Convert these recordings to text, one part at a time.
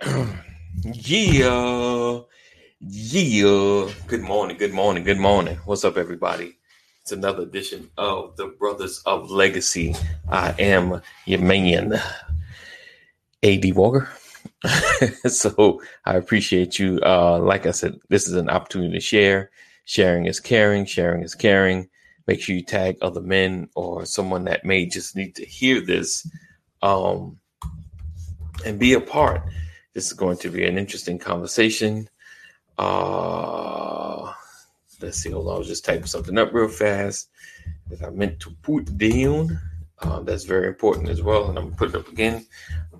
yeah, yeah. Good morning, good morning, good morning. What's up, everybody? It's another edition of the Brothers of Legacy. I am your man, AD Walker. so I appreciate you. Uh, like I said, this is an opportunity to share. Sharing is caring. Sharing is caring. Make sure you tag other men or someone that may just need to hear this. Um, and be a part. This is going to be an interesting conversation. Uh, let's see. Hold on. I was just typing something up real fast that I meant to put down. Uh, that's very important as well. And I'm going to put it up again.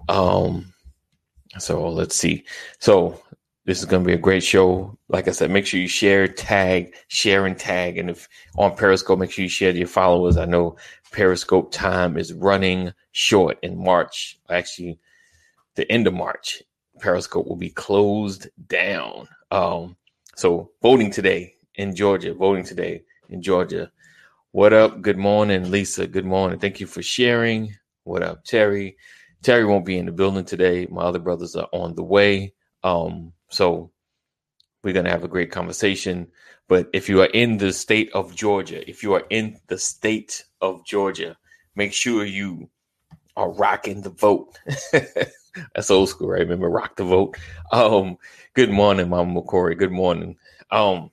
Um, so let's see. So this is going to be a great show. Like I said, make sure you share, tag, share, and tag. And if on Periscope, make sure you share to your followers. I know Periscope time is running short in March. Actually, the end of March, Periscope will be closed down. Um, so voting today in Georgia, voting today in Georgia. What up? Good morning, Lisa. Good morning. Thank you for sharing. What up, Terry? Terry won't be in the building today. My other brothers are on the way. Um, so we're gonna have a great conversation. But if you are in the state of Georgia, if you are in the state of Georgia, make sure you are rocking the vote. That's old school, right? Remember rock the vote. Um, good morning, Mama McCory. Good morning. Um,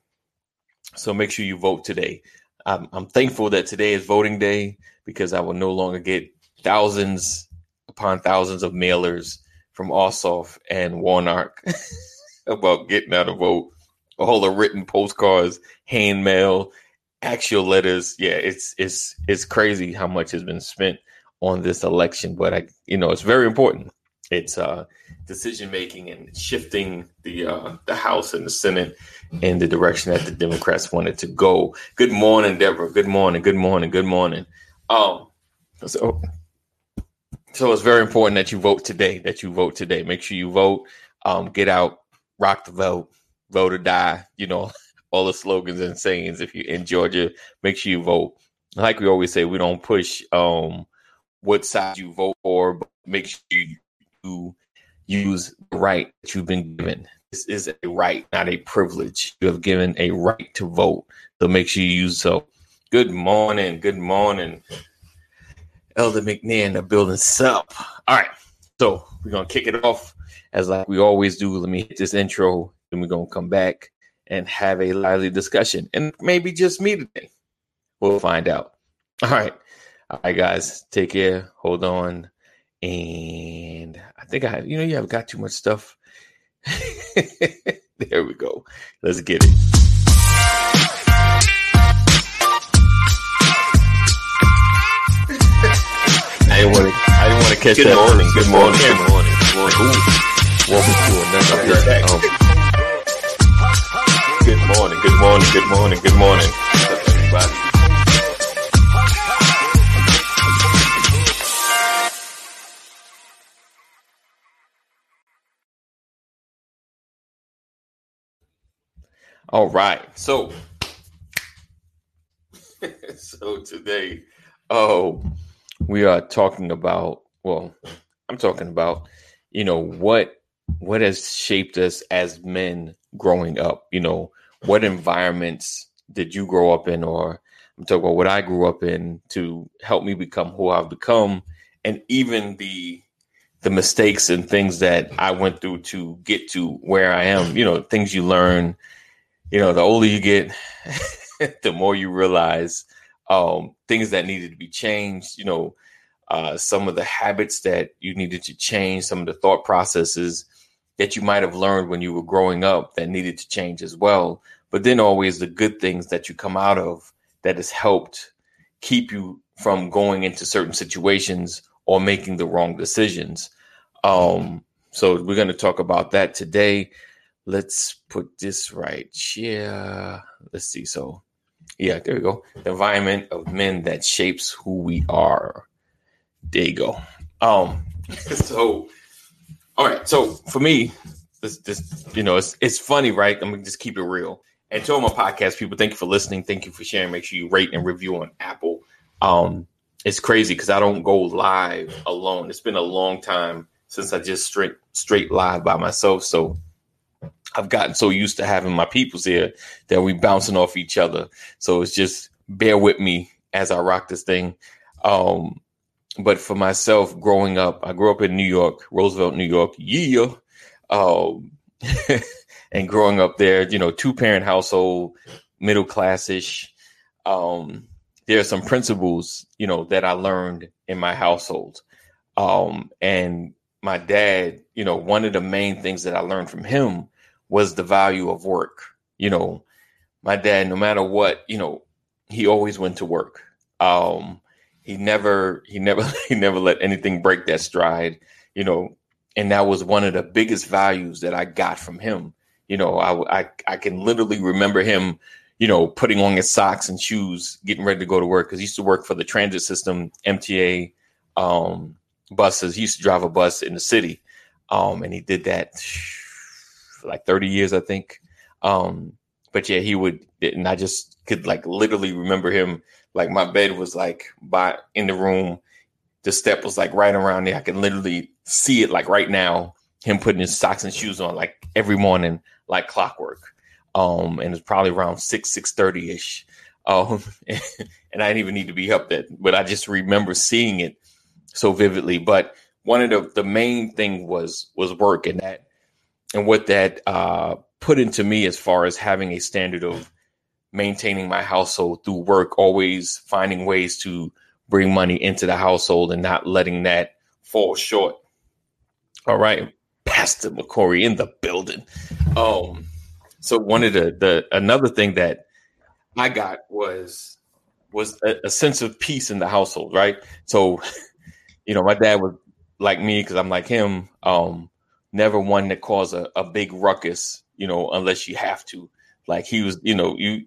so make sure you vote today. I'm, I'm thankful that today is voting day because I will no longer get thousands upon thousands of mailers from Ossoff and Warnock about getting out a vote. All the written postcards, hand mail, actual letters. Yeah, it's it's it's crazy how much has been spent on this election, but I you know it's very important it's uh, decision making and shifting the uh, the House and the Senate in the direction that the Democrats wanted to go. Good morning, Deborah. Good morning. Good morning. Good morning. Um, so so it's very important that you vote today. That you vote today. Make sure you vote. Um, get out, rock the vote, vote or die. You know all the slogans and sayings. If you're in Georgia, make sure you vote. Like we always say, we don't push um what side you vote for, but make sure you use the right that you've been given. This is a right, not a privilege. You have given a right to vote. So make sure you use so. Good morning. Good morning. Elder McNair in the building sup. All right. So we're gonna kick it off as like we always do. Let me hit this intro, and we're gonna come back and have a lively discussion. And maybe just me today. We'll find out. All right. All right, guys. Take care. Hold on. And I think I have, you know, you have got too much stuff. there we go. Let's get it. I didn't want to. I didn't want to catch Good that. morning. Good morning. Good morning. Good morning. Ooh. Welcome to another. Um, good morning. Good morning. Good morning. Good morning. All right. So, so today, oh, we are talking about. Well, I'm talking about, you know, what what has shaped us as men growing up. You know, what environments did you grow up in, or I'm talking about what I grew up in to help me become who I've become, and even the the mistakes and things that I went through to get to where I am. You know, things you learn you know, the older you get, the more you realize um, things that needed to be changed. You know, uh, some of the habits that you needed to change, some of the thought processes that you might have learned when you were growing up that needed to change as well. But then always the good things that you come out of that has helped keep you from going into certain situations or making the wrong decisions. Um, so we're going to talk about that today let's put this right here. Let's see. So, yeah, there we go. The environment of men that shapes who we are. There you go. Um, so, all right. So for me, this, this, you know, it's it's funny, right? I'm gonna just keep it real. And to all my podcast people, thank you for listening. Thank you for sharing. Make sure you rate and review on Apple. Um, it's crazy because I don't go live alone. It's been a long time since I just straight straight live by myself. So I've gotten so used to having my peoples here that we bouncing off each other. So it's just bear with me as I rock this thing. Um, but for myself, growing up, I grew up in New York, Roosevelt, New York. Yeah. Um, and growing up there, you know, two parent household, middle classish. Um, there are some principles, you know, that I learned in my household. Um, and my dad, you know, one of the main things that I learned from him was the value of work. You know, my dad, no matter what, you know, he always went to work. Um, he never, he never, he never let anything break that stride. You know, and that was one of the biggest values that I got from him. You know, I, I, I can literally remember him, you know, putting on his socks and shoes, getting ready to go to work because he used to work for the transit system, MTA um, buses. He used to drive a bus in the city, um, and he did that like 30 years, I think. Um, but yeah, he would, and I just could like literally remember him. Like my bed was like by in the room, the step was like right around there. I can literally see it like right now. Him putting his socks and shoes on like every morning, like clockwork. Um, and it's probably around six six thirty ish. Um, and I didn't even need to be up that, but I just remember seeing it so vividly. But one of the the main thing was was work, and that and what that uh, put into me as far as having a standard of maintaining my household through work, always finding ways to bring money into the household and not letting that fall short. All right, Pastor McCory in the building. Um, so one of the the another thing that I got was was a, a sense of peace in the household, right? So, you know, my dad was like me because I'm like him. Um, never one that cause a, a big ruckus, you know, unless you have to. Like he was, you know, you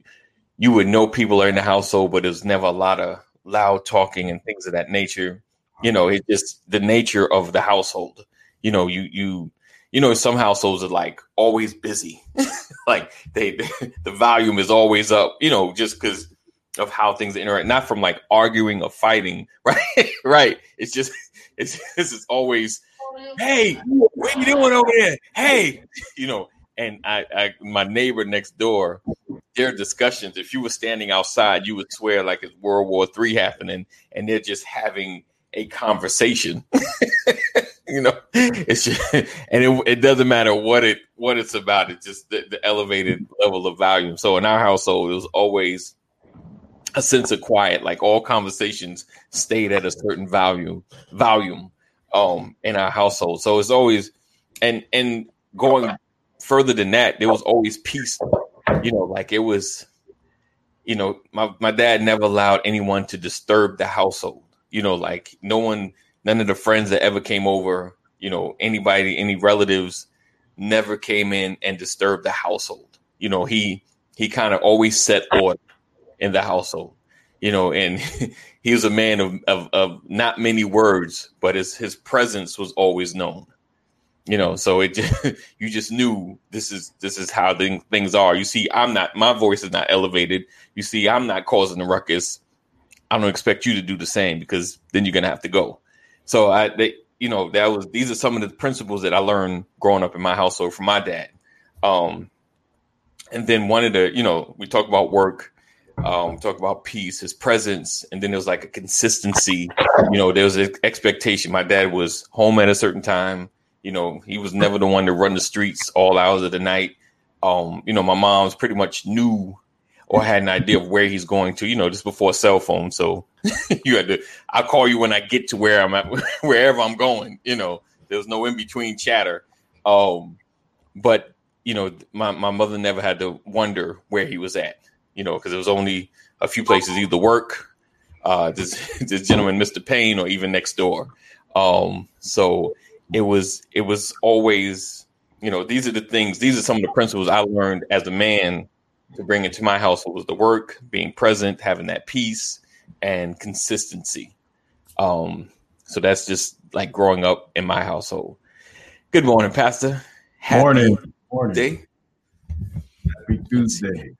you would know people are in the household, but there's never a lot of loud talking and things of that nature. You know, it's just the nature of the household. You know, you you you know, some households are like always busy. like they the volume is always up, you know, just because of how things interact, not from like arguing or fighting, right? right. It's just it's this is always, hey, what are you doing over there? Hey, you know, and I, I my neighbor next door, their discussions, if you were standing outside, you would swear like it's World War Three happening, and they're just having a conversation. you know, it's just, and it, it doesn't matter what it what it's about. It's just the, the elevated level of volume. So in our household, it was always a sense of quiet. Like all conversations stayed at a certain volume volume um in our household. So it's always and and going further than that, there was always peace. You know, like it was, you know, my, my dad never allowed anyone to disturb the household. You know, like no one, none of the friends that ever came over, you know, anybody, any relatives never came in and disturbed the household. You know, he he kind of always set order in the household. You know, and he was a man of, of, of not many words, but his his presence was always known. You know so it just, you just knew this is this is how things are. You see i'm not my voice is not elevated. You see i'm not causing the ruckus. I don't expect you to do the same because then you're gonna have to go. So i they you know that was these are some of the principles that i learned growing up in my household from my dad. Um and then one of the you know we talk about work um talk about peace his presence and then there was like a consistency you know there was an expectation my dad was home at a certain time you know, he was never the one to run the streets all hours of the night. Um, you know, my mom's pretty much knew or had an idea of where he's going to, you know, just before cell phone. So you had to, I'll call you when I get to where I'm at, wherever I'm going, you know, there was no in between chatter. Um, but you know, my, my mother never had to wonder where he was at, you know, because it was only a few places, either work, uh, this, this gentleman, Mr. Payne, or even next door. Um, so it was it was always you know these are the things these are some of the principles i learned as a man to bring into my household was the work being present having that peace and consistency um so that's just like growing up in my household good morning pastor Happy morning morning day. happy tuesday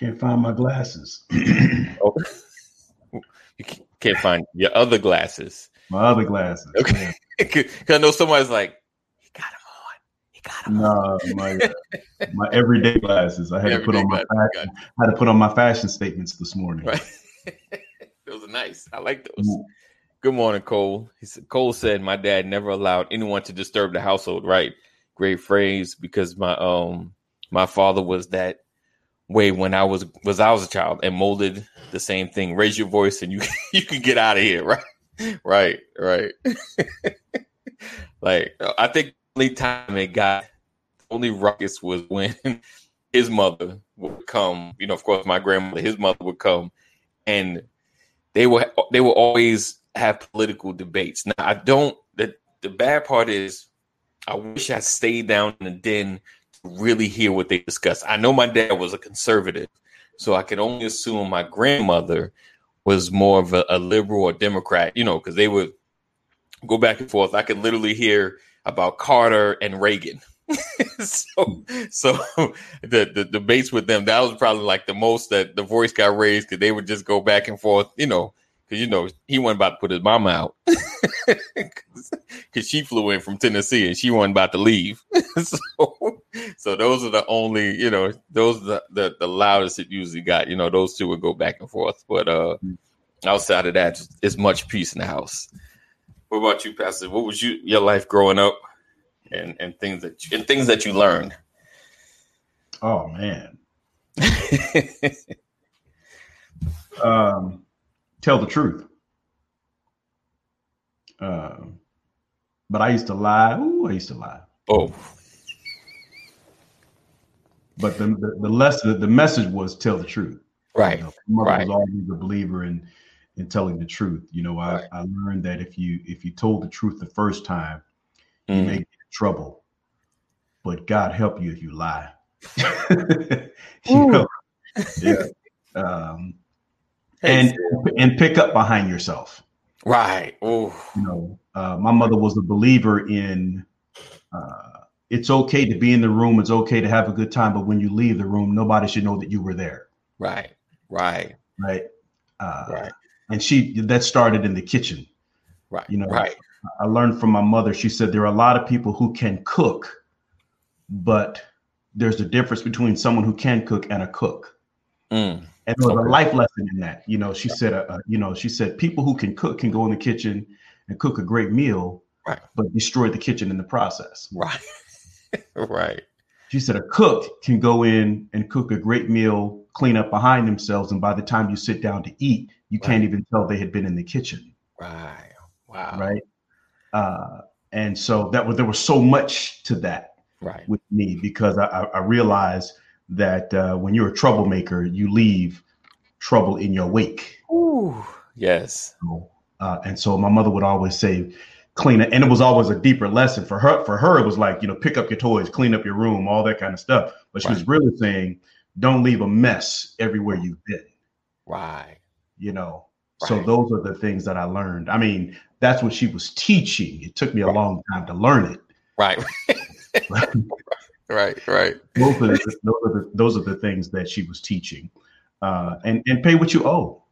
can't find my glasses oh. you can't find your other glasses my other glasses. Okay. Because I know somebody's like, he got him on. He got him no, my uh, my everyday glasses. I had to put on my fashion, I had to put on my fashion statements this morning. Right. those are nice. I like those. Mm. Good morning, Cole. He said, Cole said my dad never allowed anyone to disturb the household. Right. Great phrase because my um my father was that way when I was was I was a child and molded the same thing. Raise your voice and you you can get out of here, right? Right, right. like I think the only time it got only ruckus was when his mother would come. You know, of course, my grandmother, his mother would come, and they were they will always have political debates. Now, I don't. The the bad part is, I wish I stayed down in the den really hear what they discuss. I know my dad was a conservative, so I could only assume my grandmother was more of a, a liberal or Democrat. You know, because they would go back and forth. I could literally hear about Carter and Reagan. so so the, the debates with them that was probably like the most that the voice got raised because they would just go back and forth you know because you know he wasn't about to put his mama out because she flew in from Tennessee and she wasn't about to leave. so, so those are the only you know those are the, the, the loudest it usually got. You know those two would go back and forth, but uh outside of that, it's much peace in the house. What about you, Pastor? What was you your life growing up, and and things that you, and things that you learned? Oh man. um tell the truth. Uh, but I used to lie. Ooh, I used to lie. Oh. But the the, the lesson, the message was tell the truth. Right. You know, mother right. was always a believer in in telling the truth. You know, I, right. I learned that if you if you told the truth the first time, you mm. may get in trouble. But God help you if you lie. you know, yeah. Um, and and pick up behind yourself. Right. Oh, you know, uh, my mother was a believer in. Uh, it's okay to be in the room. It's okay to have a good time, but when you leave the room, nobody should know that you were there. Right. Right. Right. Uh, right. And she that started in the kitchen. Right. You know. Right. I learned from my mother. She said there are a lot of people who can cook, but there's a difference between someone who can cook and a cook. Mm. And there was a life lesson in that. You know, she said, uh, uh, you know, she said people who can cook can go in the kitchen and cook a great meal, right. but destroy the kitchen in the process. Right. right. She said a cook can go in and cook a great meal, clean up behind themselves, and by the time you sit down to eat, you right. can't even tell they had been in the kitchen. Right. Wow. Right. Uh, and so that was there was so much to that right. with me because I, I realized that uh, when you're a troublemaker, you leave trouble in your wake. Ooh, yes. Uh, and so my mother would always say, clean it. And it was always a deeper lesson for her. For her, it was like, you know, pick up your toys, clean up your room, all that kind of stuff. But she right. was really saying, don't leave a mess everywhere you've been. Right. You know, right. so those are the things that I learned. I mean, that's what she was teaching. It took me a right. long time to learn it. Right. right, right. Those are, the, those, are the, those are the things that she was teaching, uh, and and pay what you owe.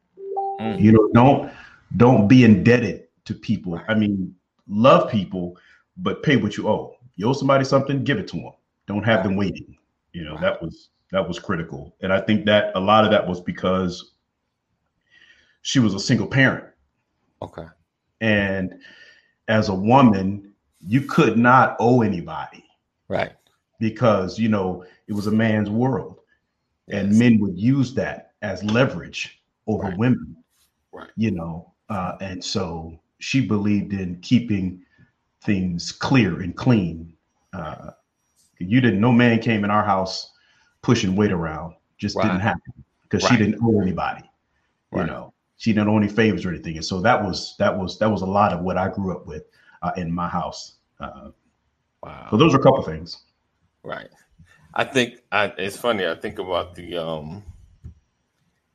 Mm. You know, don't don't be indebted to people. I mean, love people, but pay what you owe. You owe somebody something, give it to them. Don't have them waiting. You know, that was that was critical, and I think that a lot of that was because she was a single parent. Okay. And as a woman, you could not owe anybody. Right because you know it was a man's world. Yes. and men would use that as leverage over right. women right. you know uh, and so she believed in keeping things clear and clean. Uh, you didn't no man came in our house pushing weight around just right. didn't happen because right. she didn't owe anybody you know. She didn't owe any favors or anything. And so that was that was that was a lot of what i grew up with uh, in my house. Uh, wow. so those are a couple things Right. I think I, it's funny. I think about the um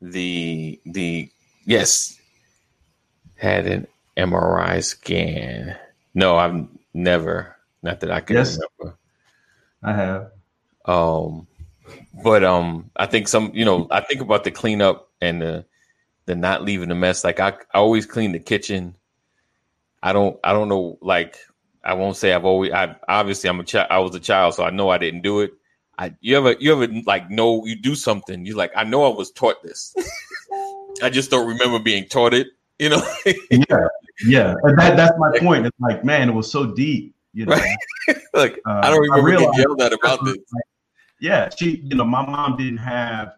the the yes had an MRI scan. No, I've never. Not that I can yes, remember. I have. Um, but um, I think some. You know, I think about the cleanup and the the not leaving the mess. Like I, I always clean the kitchen. I don't I don't know like I won't say I've always I obviously I'm a child I was a child so I know I didn't do it. I you ever you ever like know you do something You're like I know I was taught this. I just don't remember being taught it, you know. yeah. Yeah. That, that's my point. It's like man it was so deep, you know. Right. like uh, I don't remember I getting yelled at about this. Like, yeah, she you know my mom didn't have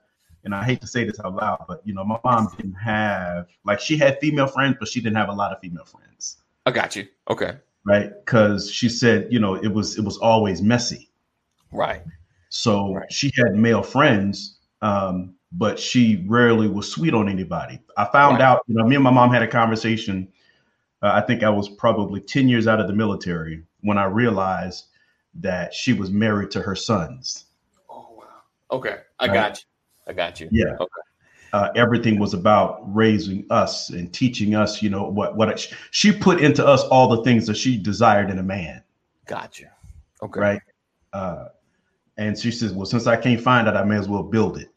and I hate to say this out loud, but you know, my mom didn't have like she had female friends, but she didn't have a lot of female friends. I got you. Okay. Right, because she said, you know, it was it was always messy. Right. So right. she had male friends, um, but she rarely was sweet on anybody. I found right. out, you know, me and my mom had a conversation. Uh, I think I was probably ten years out of the military when I realized that she was married to her sons. Oh wow. Okay, I right? got you. I got you. Yeah. Okay. Uh, everything was about raising us and teaching us, you know, what what it, she put into us all the things that she desired in a man. Gotcha. Okay. Right. Uh, and she says, "Well, since I can't find it, I may as well build it."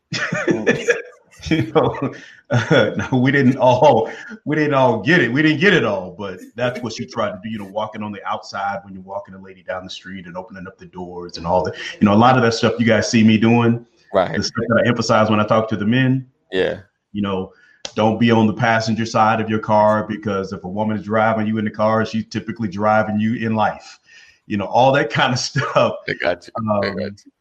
you know, uh, no, we didn't all we didn't all get it. We didn't get it all, but that's what she tried to do. You know, walking on the outside when you're walking a lady down the street and opening up the doors and all that. You know, a lot of that stuff you guys see me doing Right. The stuff that I emphasize when I talk to the men. Yeah. You know, don't be on the passenger side of your car because if a woman is driving you in the car, she's typically driving you in life. You know, all that kind of stuff. I got you. Um, I got you.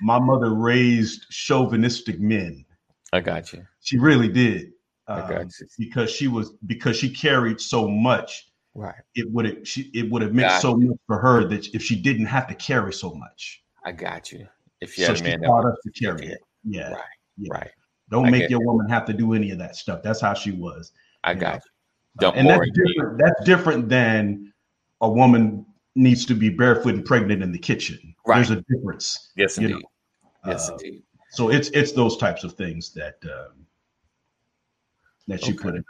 My mother raised chauvinistic men. I got you. She really did. Um, I got um, you. Because she was because she carried so much. Right. It would have she it would have meant got so you. much for her that if she didn't have to carry so much. I got you. If you so had a man that us to carry it. Yeah. Right. Yeah. Right. Don't I make your woman have to do any of that stuff. That's how she was. I got you. Uh, and that's different. That's different than a woman needs to be barefoot and pregnant in the kitchen. Right. There's a difference. Yes, indeed. Know? Yes, uh, indeed. So it's it's those types of things that um, that she okay. put in.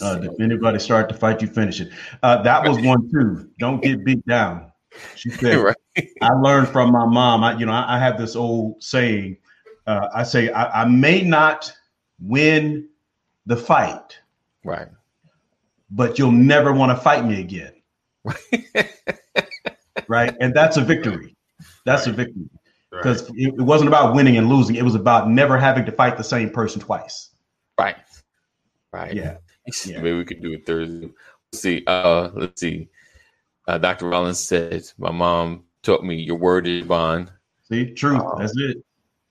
Uh, if anybody start to fight, you finish it. Uh, that was one too. Don't get beat down. She said, right. I learned from my mom. I, you know, I, I have this old saying. Uh, I say, I, I may not win the fight, right? But you'll never want to fight me again, right? And that's a victory. That's right. a victory because right. it, it wasn't about winning and losing. It was about never having to fight the same person twice. Right. Right. Yeah. yeah. Maybe we could do it Thursday. Let's see. Uh, let's see. Uh, Dr. Rollins said, "My mom taught me your word is bond." See, truth. Um, That's it.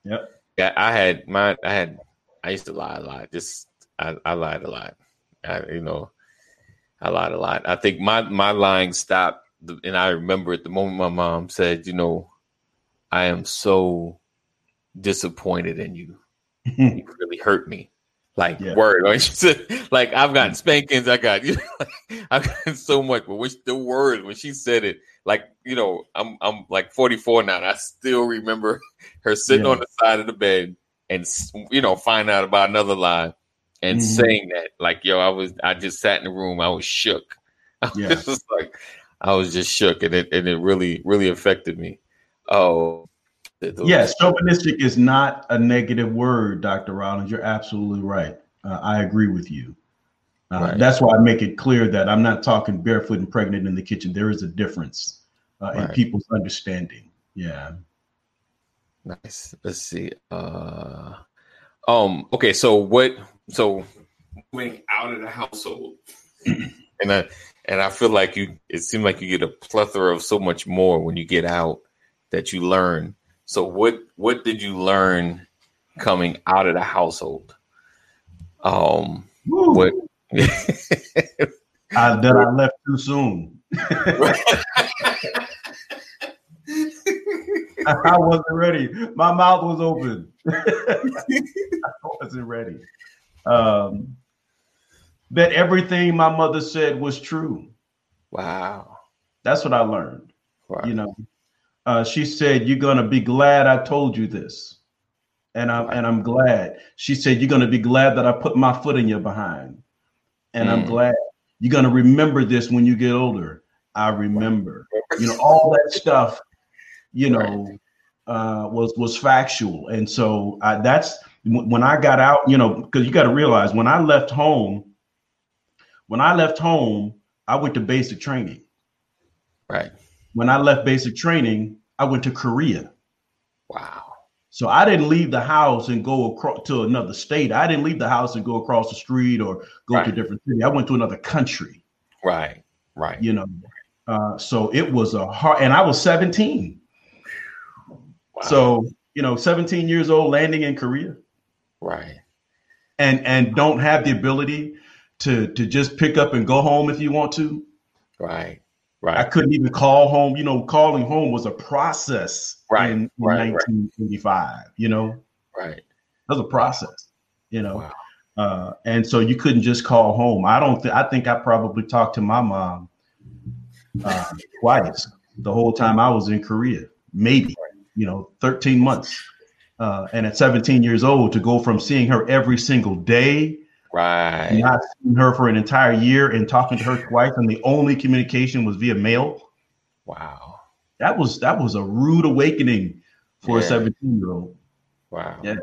Yep. Yeah, I had my. I had. I used to lie a lot. Just I, I lied a lot. I, you know, I lied a lot. I think my my lying stopped, and I remember at the moment my mom said, "You know, I am so disappointed in you. you really hurt me." like yeah. word. like I've gotten spankings, I got you know, I've gotten so much, but which the word when she said it, like you know, I'm I'm like 44 now, and I still remember her sitting yeah. on the side of the bed and you know find out about another lie and mm-hmm. saying that like yo, I was I just sat in the room, I was shook. I yeah. was like I was just shook, and it and it really really affected me. Oh, Yes, chauvinistic is not a negative word, Dr. Rollins. You're absolutely right. Uh, I agree with you. Uh, right. That's why I make it clear that I'm not talking barefoot and pregnant in the kitchen. There is a difference uh, right. in people's understanding. Yeah. Nice. Let's see. Uh, um. Okay. So what? So moving out of the household, and I and I feel like you. It seems like you get a plethora of so much more when you get out that you learn so what what did you learn coming out of the household? Um, Woo. what? I, that I left too soon. I wasn't ready. My mouth was open. I wasn't ready. Um, that everything my mother said was true. Wow. That's what I learned. Wow. You know, uh, she said, "You're gonna be glad I told you this," and I'm and I'm glad. She said, "You're gonna be glad that I put my foot in your behind," and mm. I'm glad. You're gonna remember this when you get older. I remember, you know, all that stuff. You know, uh, was was factual, and so I, that's when I got out. You know, because you got to realize when I left home, when I left home, I went to basic training. Right. When I left basic training, I went to Korea. So I didn't leave the house and go across to another state. I didn't leave the house and go across the street or go Right. to a different city. I went to another country. Right. Right. You know, uh, so it was a hard. And I was 17. Wow. So you know, 17 years old, landing in Korea, right. and and don't have the ability to to just pick up and go home if you want to. Right. I couldn't even call home. You know, calling home was a process Right, in, in right, right. 1985. You know, Right. that was a process. You know, Wow. uh, and so you couldn't just call home. I don't. Th- I think I probably talked to my mom uh, twice the whole time I was in Korea. Maybe you know, 13 months. Uh, and at 17 years old, to go from seeing her every single day, Right. not seeing her for an entire year, and talking to her twice, and the only communication was via mail. Wow. That was that was a rude awakening for a 17 year old. Wow. Yeah.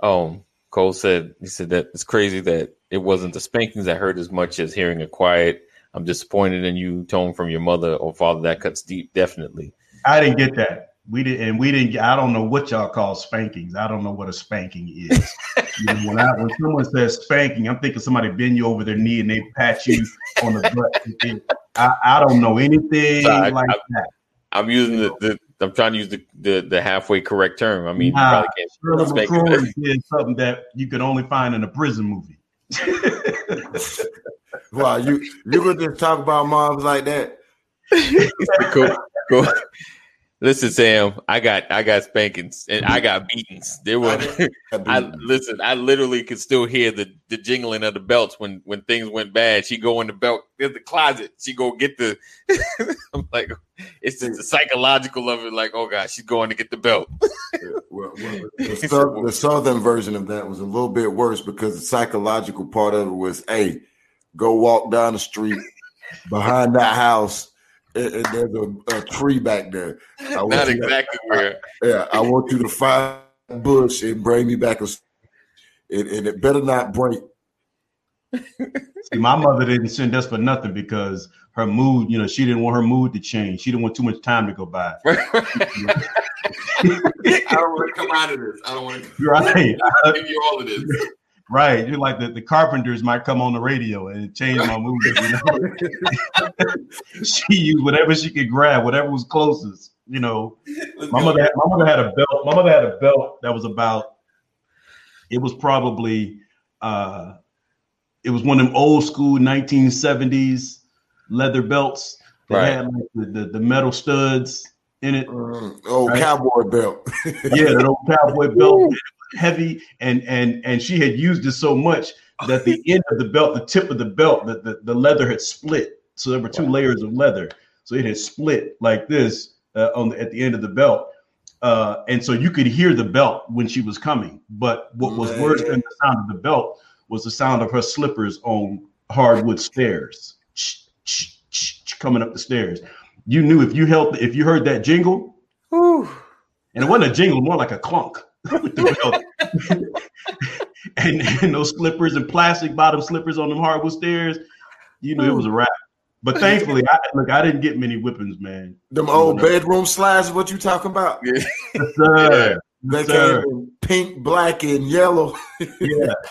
Um, Cole said he said that it's crazy that it wasn't the spankings that hurt as much as hearing a quiet "I'm disappointed in you" tone from your mother or father. That cuts deep, definitely. I didn't get that. We didn't, and we didn't. get- I don't know what y'all call spankings. I don't know what a spanking is. you know, when I when someone says spanking, I'm thinking somebody bend you over their knee and they pat you on the butt. I, I don't know anything So I- like I- that. I'm using the, the I'm trying to use the, the, the halfway correct term. I mean, you Nah, probably can't Shirley did something that you could only find in a prison movie. Wow, you you could just talk about moms like that. go, go. Listen, Sam, I got I got spankings and I mm-hmm. got beatings. There were I listen, I literally could still hear the, the jingling of the belts when when things went bad. She go in the belt, there's the closet. She go get the I'm like it's just the psychological of it, like, oh gosh, she's going to get the belt. Well, well, the, sou- the southern version of that was a little bit worse because the psychological part of it was, hey, go walk down the street behind that house, and, and there's a, a tree back there. I want Not you to- exactly where yeah, I want you to find bush and bring me back a, s- and, and it better not break. See, my mother didn't send us for nothing because her mood, you know, she didn't want her mood to change. She didn't want too much time to go by. I don't want to come out of this. I don't want to Right, give you all of this. Right. You're like the, the carpenters might come on the radio and change my mood. You know? she used whatever she could grab, whatever was closest. You know, my mother, had, my mother had a belt. My mother had a belt that was about. It was probably, uh, it was one of them old school 1970s leather belts that Right. had like the, the, the metal studs in it. Mm, old Right. cowboy belt. Yeah, that old cowboy belt, heavy, and and and she had used it so much that the end of the belt, the tip of the belt, the, the, the leather had split. So there were two Wow. layers of leather. So it had split like this uh, on the, at the end of the belt. Uh, and so you could hear the belt when she was coming. But what was worse than the sound of the belt was the sound of her slippers on hardwood stairs coming up the stairs. You knew if you held if you heard that jingle, and it wasn't a jingle, more like a clunk with the belt. and, and those slippers and plastic bottom slippers on them hardwood stairs, you knew it was a wrap. But thankfully, I, look, I didn't get many whippings, man. Them old bedroom slides, what you talking about? Yes, sir. They sir. came in pink, black, and yellow. Yeah.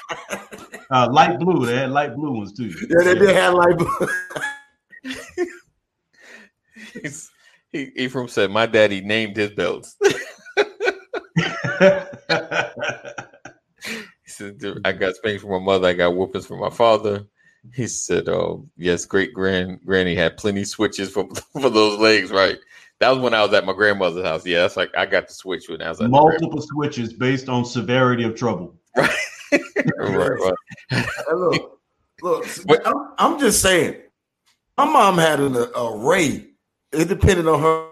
Uh, light blue. They had light blue ones too. Yeah, they did have like He's- he, Ephraim said, "My daddy named his belts." He said, "Dude, "I got spankings from my mother. I got whoopings from my father." He said, "Oh, yes, great grand granny had plenty switches for for those legs, right?" That was when I was at my grandmother's house. Yeah, that's like I got the switch when I was at Multiple switches based on severity of trouble. grand- right, right. Look, look. But- I'm, I'm just saying. My mom had an array. It depended on her.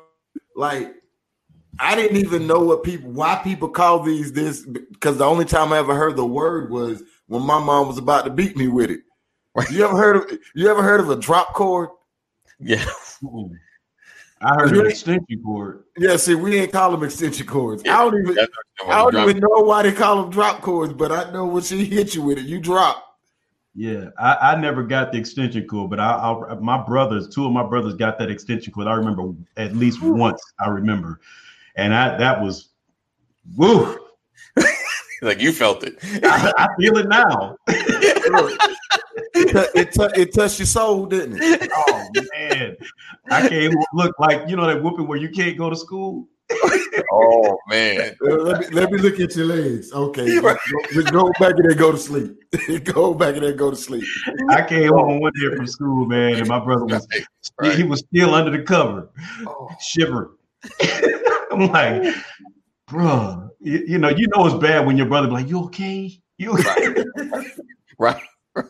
Like, I didn't even know what people, why people call these this, because the only time I ever heard the word was when my mom was about to beat me with it. You ever heard of? You ever heard of a drop cord? Yeah, I heard an extension cord. Yeah. See, we ain't call them extension cords. I don't even. I don't even know why they call them drop cords, but I know when she hit you with it, you drop. Yeah, I, I never got the extension cord, but I, I my brothers, two of my brothers got that extension cord. I remember at least once. I remember, and I that was, woo. like you felt it. I, I feel it now. it, it, t- it, touched your soul, didn't it? Oh man, I can't look like you know that whooping where you can't go to school. oh man. Uh, let me let me look at your legs. Okay. Go, go back and then go to sleep. go back and then go to sleep. I came home one day from school, man, and my brother was right. he was still under the cover, oh. shivering. I'm like, bro, you, you, know, you know it's bad when your brother be like, you okay? You okay? right. right.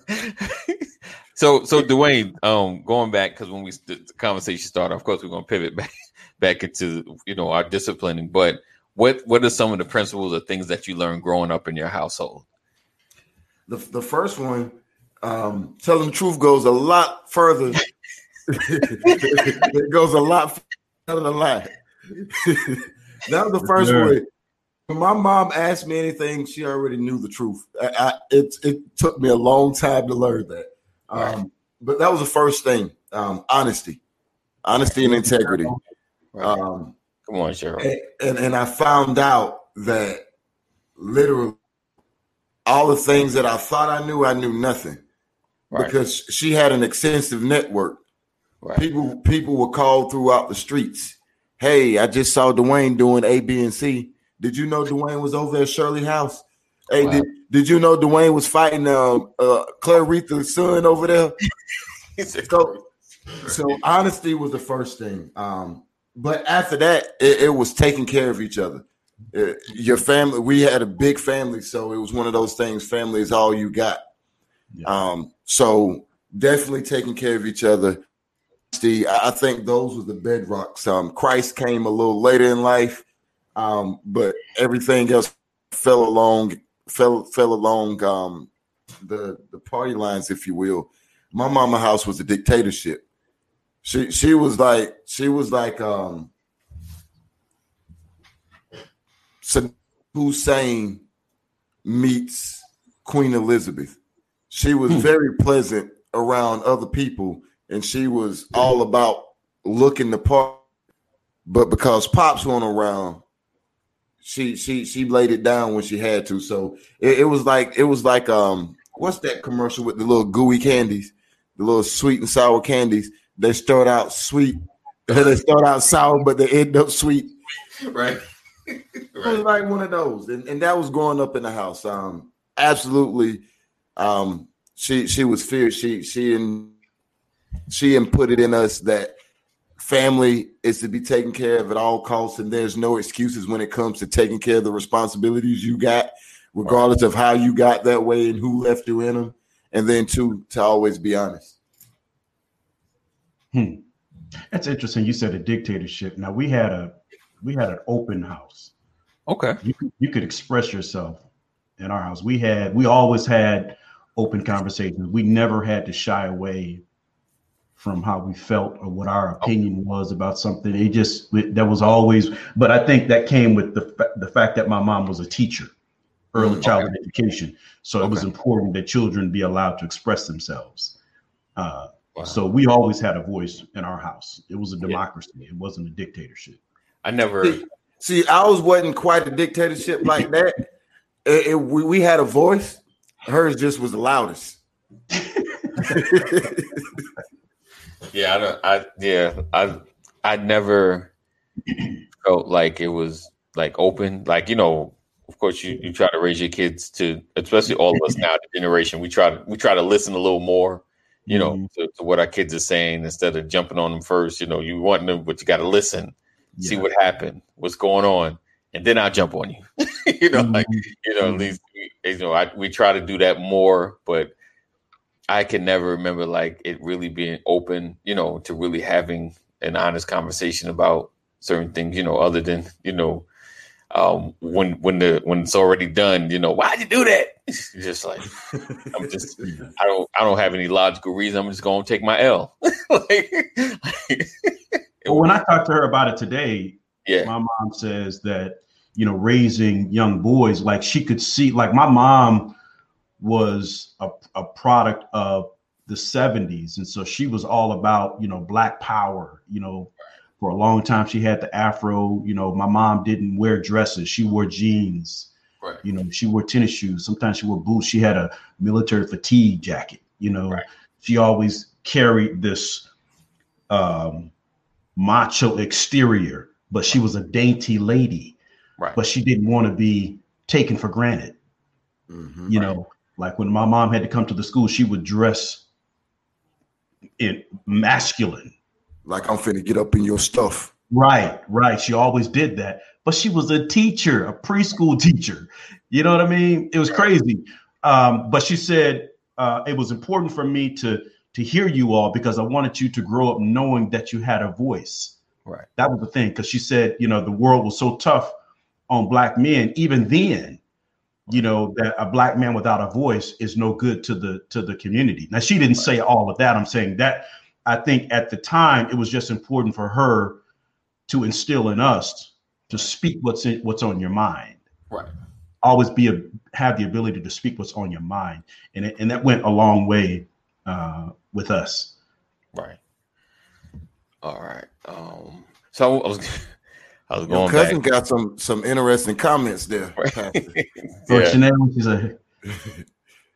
so so Dwayne, um, going back because when we the conversation started, of course we're gonna pivot back back into you know our disciplining. But what what are some of the principles or things that you learned growing up in your household? The the first one, um, telling the truth goes a lot further. it goes a lot further than a lie. that was the first yeah. one. When my mom asked me anything, she already knew the truth. I, I, it it took me a long time to learn that. Um, right. But that was the first thing. Um, honesty, honesty and integrity. Right. Um, Come on, Cheryl. And, and, and I found out that literally all the things that I thought I knew, I knew nothing right. because she had an extensive network. Right. People people were called throughout the streets. Hey, I just saw Dwayne doing A, B, and C. Did you know Dwayne was over at Shirley House? Hey, wow. did, did you know Dwayne was fighting uh, uh Claretha's son over there? so, so honesty was the first thing. Um, but after that, it, it, was taking care of each other. It, your family, we had a big family, so it was one of those things. Family is all you got. Yeah. Um, so definitely taking care of each other. I think those were the bedrocks. Um, Christ came a little later in life, um, but everything else fell along, fell fell along um, the the party lines, if you will. My mama house was a dictatorship. She she was like she was like um Saddam Hussein meets Queen Elizabeth. She was hmm. very pleasant around other people, and she was all about looking the part. But because pops weren't around, she she she laid it down when she had to. So it, it was like it was like um what's that commercial with the little gooey candies, the little sweet and sour candies? they start out sweet, they start out sour, but they end up sweet. Right. right. It was like one of those, and, and that was growing up in the house. Um, absolutely. Um, she she was fierce. She she and she inputted in us that family is to be taken care of at all costs, and there's no excuses when it comes to taking care of the responsibilities you got, regardless of how you got that way and who left you in them. And then two, to always be honest. Hmm. That's interesting. You said a dictatorship. Now we had a we had an open house. Okay. You could, you could express yourself in our house. We had we always had open conversations. We never had to shy away from how we felt or what our opinion was about something. It just it, that was always. But I think that came with the the fact that my mom was a teacher, early mm, childhood education. So okay. it was important that children be allowed to express themselves. Uh, Wow. So we always had a voice in our house. It was a democracy. Yeah. It wasn't a dictatorship. I never see, see. Ours wasn't quite a dictatorship like that. It, it, we, we had a voice. Hers just was the loudest. yeah, I don't. I yeah, I I never felt like it was like open. Like you know, of course, you you try to raise your kids to, especially all of us now, the generation. We try to we try to listen a little more you know, mm-hmm. to, to, what our kids are saying instead of jumping on them first. You know, you want them, but you got to listen, yeah. see what happened, what's going on, and then I'll jump on you. you know, mm-hmm. like you know, at mm-hmm. least you know, I, we try to do that more, but I can never remember like it really being open. You know, to really having an honest conversation about certain things. You know, other than you know um, when when the when it's already done, you know, why'd you do that? just like I'm just I don't I don't have any logical reason. I'm just gonna take my L. like, well, when I talked to her about it today, yeah, my mom says that you know raising young boys, like she could see, like my mom was a, a product of the 70s. And so she was all about, you know, black power, you know, for a long time she had the afro, you know, my mom didn't wear dresses. She wore jeans. Right. You know, she wore tennis shoes. Sometimes she wore boots. She had a military fatigue jacket. You know, right. she always carried this um, macho exterior, but she was a dainty lady. Right. But she didn't want to be taken for granted. Mm-hmm, you right. know, like when my mom had to come to the school, she would dress in masculine. Like I'm finna get up in your stuff. Right, right. She always did that. But she was a teacher, a preschool teacher. You know what I mean? It was crazy. Um, but she said uh, it was important for me to to hear you all because I wanted you to grow up knowing that you had a voice. Right. That was the thing. Because she said, you know, the world was so tough on black men, even then, you know, that a black man without a voice is no good to the to the community. Now she didn't say all of that. I'm saying that I think at the time it was just important for her to instill in us to speak what's in what's on your mind. Right. Always be a have the ability to speak what's on your mind, and it, and that went a long way uh, with us. Right. All right. Um. So I was. I was Your going. cousin back. got some some interesting comments there. yeah. Chanel, she's a.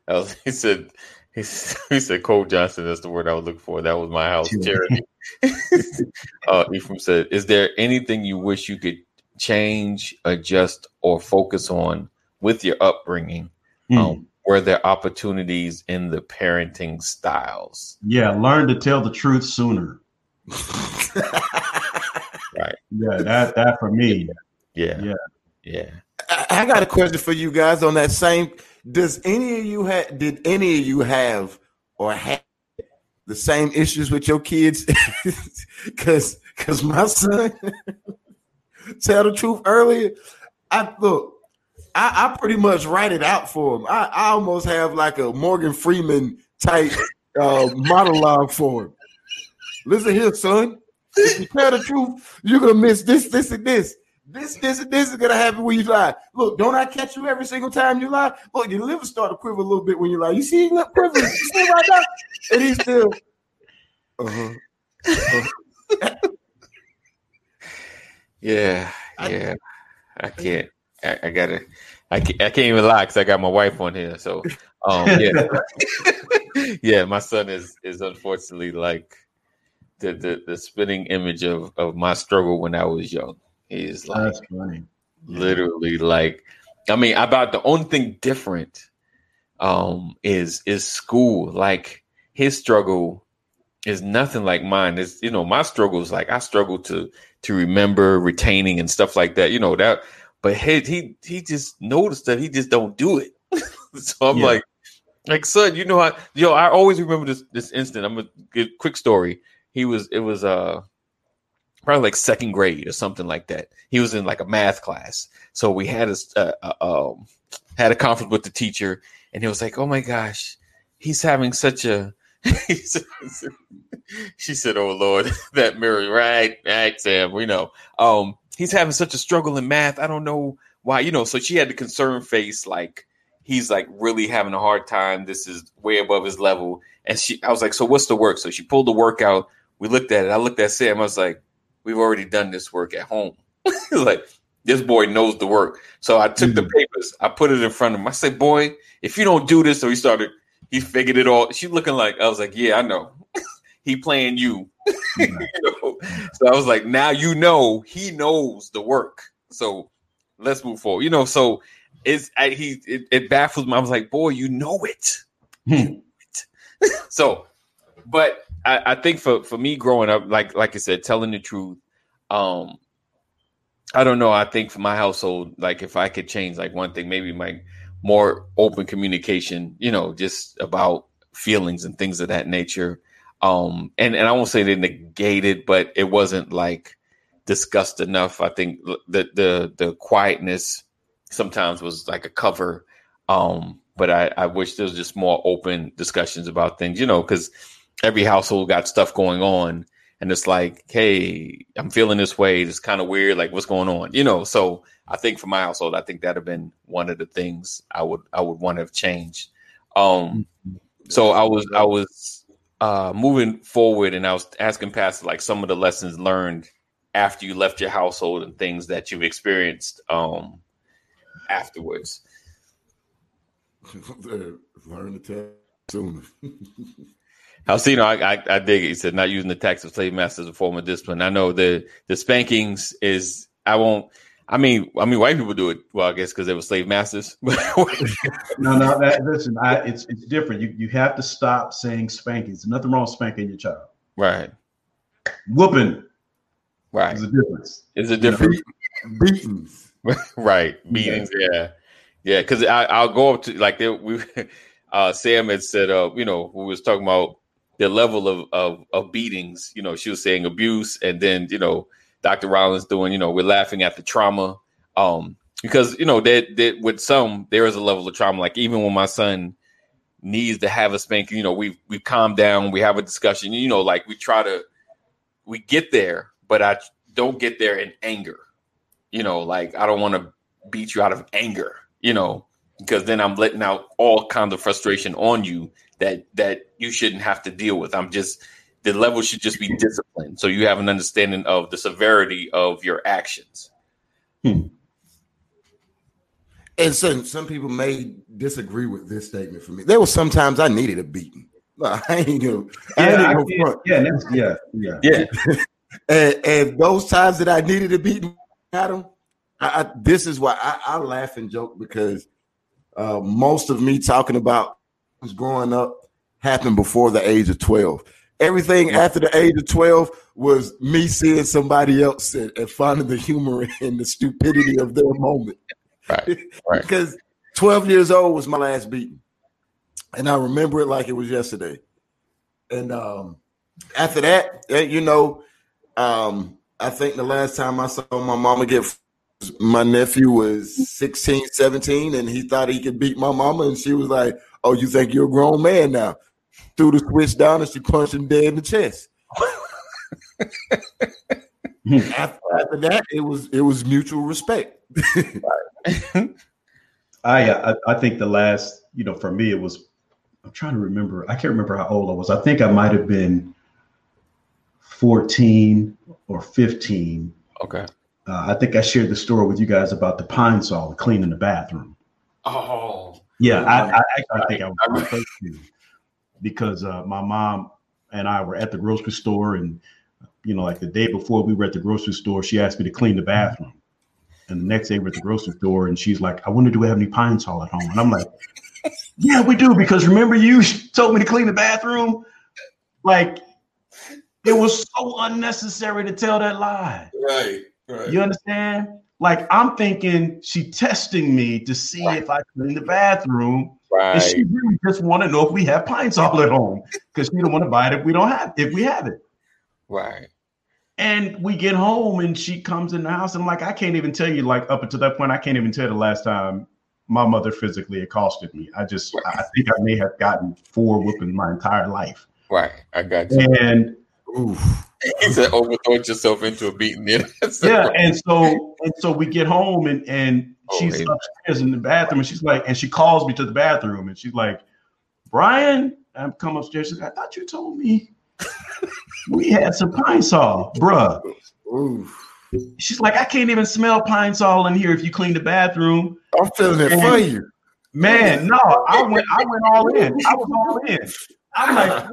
was, he said, he, he said, Cole Johnson. That's the word I was looking for. That was my house charity. uh, Ephraim said, "Is there anything you wish you could change, adjust, or focus on with your upbringing? Mm. Um, were there opportunities in the parenting styles? Yeah, learn to tell the truth sooner. Right. Yeah, that that for me. Yeah. Yeah. Yeah. I, got a question for you guys on that same. Does any of you have? Did any of you have or have the same issues with your kids? Because because my son tell the truth earlier. I look. I, I, pretty much write it out for him. I, I almost have like a Morgan Freeman type uh, monologue for him. Listen here, son. If you tell the truth, you're gonna miss this, this, and this. This, this, and this is gonna happen when you lie. Look, don't I catch you every single time you lie? Look, your liver start to quiver a little bit when you lie. You see, look, quiver. You see right now, and he's still. Uh-huh. uh-huh. yeah, yeah. I can't. I, I gotta. I can't, I can't even lie because I got my wife on here. So, um, yeah, yeah. My son is is unfortunately like the, the the spinning image of of my struggle when I was young. He's like literally like I mean about the only thing different um is is school. Like his struggle is nothing like mine. Is you know, my struggle is like I struggle to to remember retaining and stuff like that. You know, that but he he he just noticed that he just don't do it. so I'm yeah. like, like son, you know, I yo, I always remember this this instant. I'm gonna give quick story he was it was uh probably like second grade or something like that. He was in like a math class, so we had a, uh, uh, um, had a conference with the teacher, and he was like, "Oh my gosh, he's having such a." she said, "Oh Lord, that mirror, right, right, Sam. We know. Um, he's having such a struggle in math. I don't know why. You know." So she had the concern face, like he's like really having a hard time. This is way above his level. And she, I was like, "So what's the work?" So she pulled the work out we looked at it. I looked at Sam. I was like, we've already done this work at home. like, this boy knows the work. So I took mm-hmm. the papers, I put it in front of him. I said, boy, if you don't do this, so he started, he figured it all. She looking like, I was like, yeah, I know. he playing you. Mm-hmm. you know? So I was like, now you know he knows the work. So let's move forward. You know, so it's I, he it, it baffles me. I was like, boy, you know it. Hmm. You know it. so, but I, I think for for me growing up, like like I said, telling the truth. Um, I don't know. I think for my household, like if I could change like one thing, maybe my more open communication, you know, just about feelings and things of that nature. Um, and and I won't say they negated, but it wasn't like discussed enough. I think the the the quietness sometimes was like a cover. Um, but I, I wish there was just more open discussions about things, you know, because every household got stuff going on and it's like hey i'm feeling this way. It's kind of weird. Like what's going on? You know so i think for my household i think that'd have been one of the things i would i would want to have changed. Um, so I was I was uh moving forward, and I was asking Pastor like some of the lessons learned after you left your household and things that you've experienced um afterwards. Learn to tell sooner. I'll see. You know, I, I, I dig it. He said not using the tax of slave masters as a form of discipline. I know the the spankings is. I won't. I mean, I mean, white people do it. Well, I guess because they were slave masters. no, no. That, listen, I, it's it's different. You you have to stop saying spankings. There's nothing wrong with spanking your child. Right. Whooping. Right. There's a difference. Is a difference. Beatings. right. Beatings. Yeah. Yeah. Because I, I'll go up to like there, we. Uh, Sam had said, uh, you know, we was talking about the level of, of of beatings. You know, she was saying abuse, and then you know, Dr. Rollins doing. You know, we're laughing at the trauma. Um, because you know that that with some there is a level of trauma. Like even when my son needs to have a spanking, you know, we we calm down, we have a discussion. You know, like we try to we get there, but I don't get there in anger. You know, like I don't want to beat you out of anger. You know, because then I'm letting out all kinds of frustration on you that that you shouldn't have to deal with. I'm just the level should just be disciplined, so you have an understanding of the severity of your actions. Hmm. And some some people may disagree with this statement for me. There was sometimes I needed a beating. I ain't gonna, yeah, I ain't I yeah, yeah, yeah, yeah. and, and, those times that I needed a beating, Adam, I, I, this is why I, I laugh and joke because uh, most of me talking about was growing up happened before the age of 12. Everything after the age of 12 was me seeing somebody else and, and finding the humor and the stupidity of their moment. Right, right. because 12 years old was my last beating. And I remember it like it was yesterday. And um, after that, eh, you know, um, I think the last time I saw my mama get my nephew was 16, 17, and he thought he could beat my mama. And she was like, Oh, you think you're a grown man now? Threw the switch down and she punched him dead in the chest. after, after, that, it was it was mutual respect. I, I I think the last, you know, for me, it was I'm trying to remember. I can't remember how old I was. I think I might have been 14 or 15. Okay. Uh, I think I shared the story with you guys about the Pine-Sol cleaning the bathroom. Oh, yeah, I, I, I think I was because uh, my mom and I were at the grocery store, and you know, like the day before we were at the grocery store, she asked me to clean the bathroom. And the next day we're at the grocery store, and she's like, "I wonder, do we have any Pine-Sol at home?" And I'm like, "Yeah, we do, because remember you told me to clean the bathroom." Like, it was so unnecessary to tell that lie. Right. Right. You understand? Like I'm thinking she testing me to see right. if I clean the bathroom. Right. And she really just want to know if we have Pine-Sol at home because she don't want to buy it if we don't have if we have it. Right. And we get home and she comes in the house and I'm like, I can't even tell you, like up until that point, I can't even tell the last time my mother physically accosted me. I just right. I think I may have gotten four whoopings my entire life. Right. I got you. And oof he said overthrow yourself into a beating. yeah, and so and so we get home and and oh, she's upstairs in the bathroom and she's like, and she calls me to the bathroom and she's like, Brian, I'm come upstairs. She's like, I thought you told me we had some Pine-Sol, bruh. Oof. She's like, I can't even smell Pine-Sol in here if you clean the bathroom. I'm feeling it for you. Man, no, I went, I went all in. I was all in. I'm like,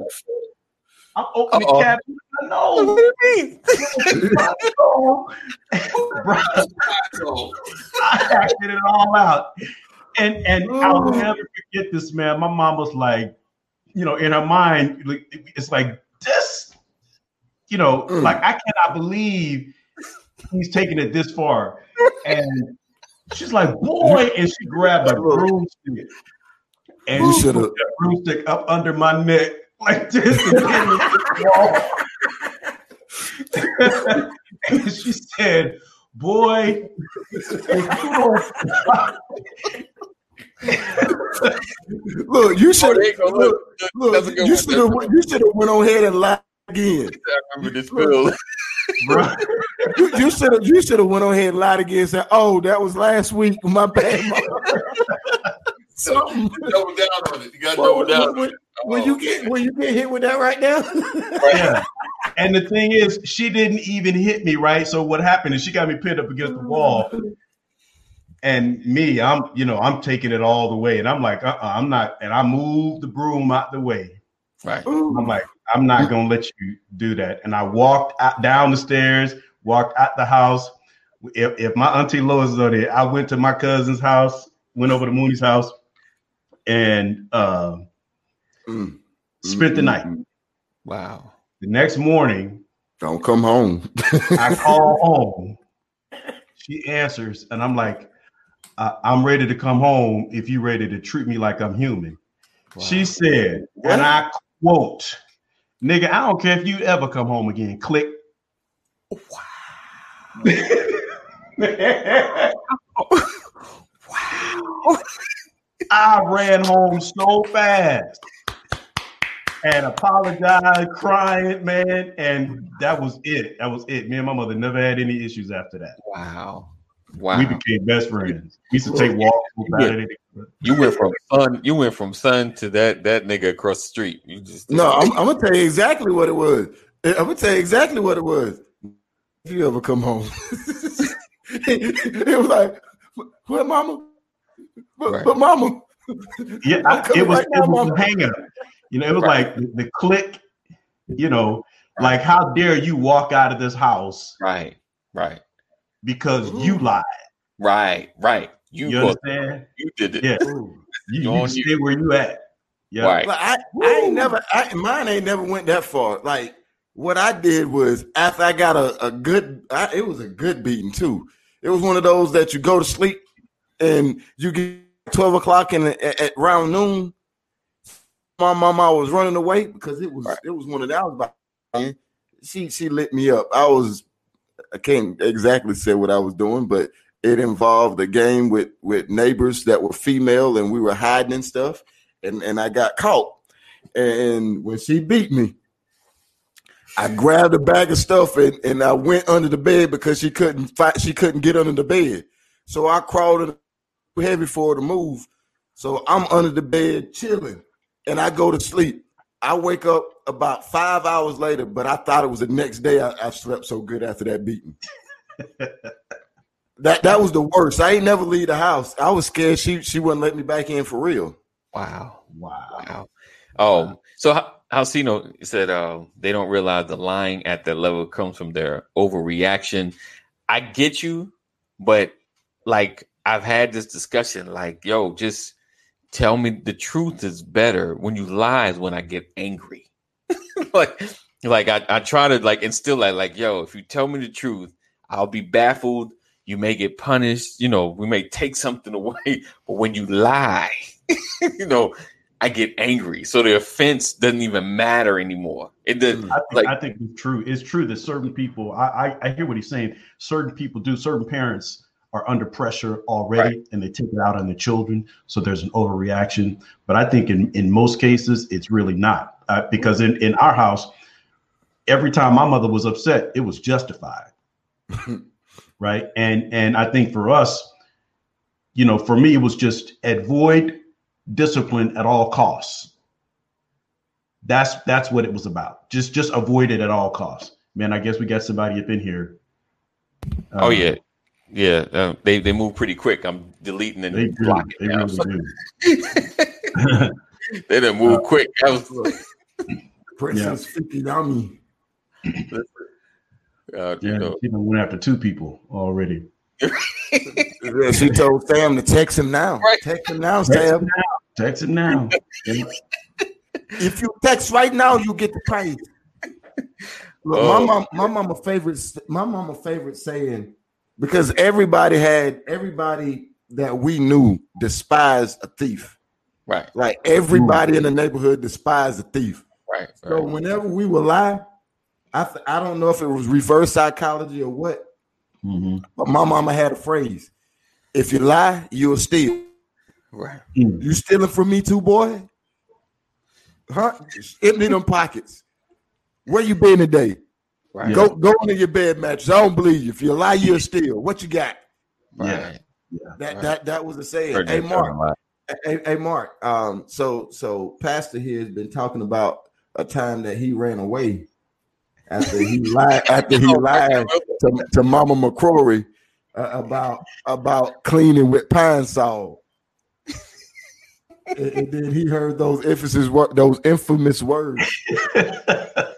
I'm opening the cabinet. No. What do you mean? I acted it all out. And and I'll never forget this, man. My mom was like, you know, in her mind, it's like this, you know, mm. like I cannot believe he's taking it this far. And she's like, boy, and she grabbed a broomstick and you should have broomstick up under my neck like this and she said, Boy, look, you should oh, look, look, look you should have you should have went on ahead and lied again. I remember this bill. Bro, you should have you should have went on ahead and lied again and said, "Oh, that was last week. My bad." Something. double down on it. You got to Well, double down. when, when you get when you get hit with that right now. Yeah. And the thing is, she didn't even hit me, right? So what happened is she got me pinned up against the wall. And me, I'm, you know, I'm taking it all the way. And I'm like, uh-uh, I'm not. And I moved the broom out the way. Right. I'm like, I'm not gonna let you do that. And I walked out down the stairs, walked out the house. If, if my auntie Lois was there, I went to my cousin's house, went over to Mooney's house, and uh, Mm. spent the night. Wow. The next morning, Don't come home. I call home. She answers, and I'm like, I- I'm ready to come home if you're ready to treat me like I'm human. She said, and I quote, nigga, I don't care if you ever come home again. Click. Wow. Wow. I ran home so fast and apologized, crying, man. And that was it. That was it. Me and my mother never had any issues after that. Wow. Wow. We became best friends. We used to take walks on Saturday. you went from son. You went from son to that that nigga across the street. You just No, I'm, I'm gonna tell you exactly what it was. Eh, I'm gonna tell you exactly what it was. If you ever come home, it was like, "Where, mama? But, Right. but mama." Yeah, I'm I, coming it was right now, it was mama. a hang up. You know, it was Right. like the, the click, you know, like how dare you walk out of this house right, right, because you lied. right, right. You You understand? you did it. Yeah. You, you you. stay where you at. Yeah. Right. Like, I, I ain't never, I, mine ain't never went that far. Like what I did was after I got a, a good, I, it was a good beating too. It was one of those that you go to sleep and you get twelve o'clock and at, round noon. My mama was running away because it was Right. it was one of those. About she she lit me up. I was I can't exactly say what I was doing, but it involved a game with with neighbors that were female and we were hiding and stuff and and I got caught. And when she beat me, I grabbed a bag of stuff and, and I went under the bed because she couldn't fight, she couldn't get under the bed. So I crawled heavy for her to move. So I'm under the bed chilling and I go to sleep. I wake up about five hours later, but I thought it was the next day I, I slept so good after that beating. that that was the worst. I ain't never leave the house. I was scared she she wouldn't let me back in for real. Wow. Wow. Wow. Oh, so how Halcino said uh, they don't realize the lying at that level comes from their overreaction. I get you, but like I've had this discussion, like, yo, just tell me the truth is better. When you lie is when I get angry. like, like I, I try to like instill that, like, yo, if you tell me the truth, I'll be baffled. You may get punished. You know, we may take something away. But when you lie, you know, I get angry. So the offense doesn't even matter anymore. It doesn't mm. I think, like I think it's true. It's true that certain people, I, I, I hear what he's saying. Certain people do, certain parents are under pressure already and they take it out on the children. So there's an overreaction. But I think in, in most cases, it's really not. Uh, because in, in our house, every time my mother was upset, it was justified. right. And and I think for us, you know, for me, it was just avoid discipline at all costs. That's that's what it was about. Just just avoid it at all costs. Man, I guess we got somebody up in here. oh Uh, yeah. Yeah. Uh, they they move pretty quick. I'm deleting and they blocking They now. really do. they didn't move quick. That was Princess Fifty Dummy. uh, you yeah, know. she done went after two people already. Yeah, she told Sam to text him now. Right. Text him now, Text Sam. it now. Text it now. If you text right now, you get the prize. Look, Oh. my mom, my mama favorite, my mama favorite saying, because everybody had everybody that we knew despised a thief. Right. Like everybody in the neighborhood despised a thief. Right. So right. whenever we would lie, I th- I don't know if it was reverse psychology or what, Mhm. but my mama had a phrase: "If you lie, you'll steal." Right. Mm. You stealing from me too, boy? Huh? Empty them pockets. Where you been today? Right. Go go into your bed mattress. I don't believe you. If you lie, you're steal. What you got? Right. Yeah. That Right. that that was the saying. Hey Mark, term a lot. Hey, hey, Mark. Um, so so Pastor here has been talking about a time that he ran away after he lied after he lied to, to Mama McCrory uh, about about cleaning with pine sol. and, and then he heard those emphasis those infamous words.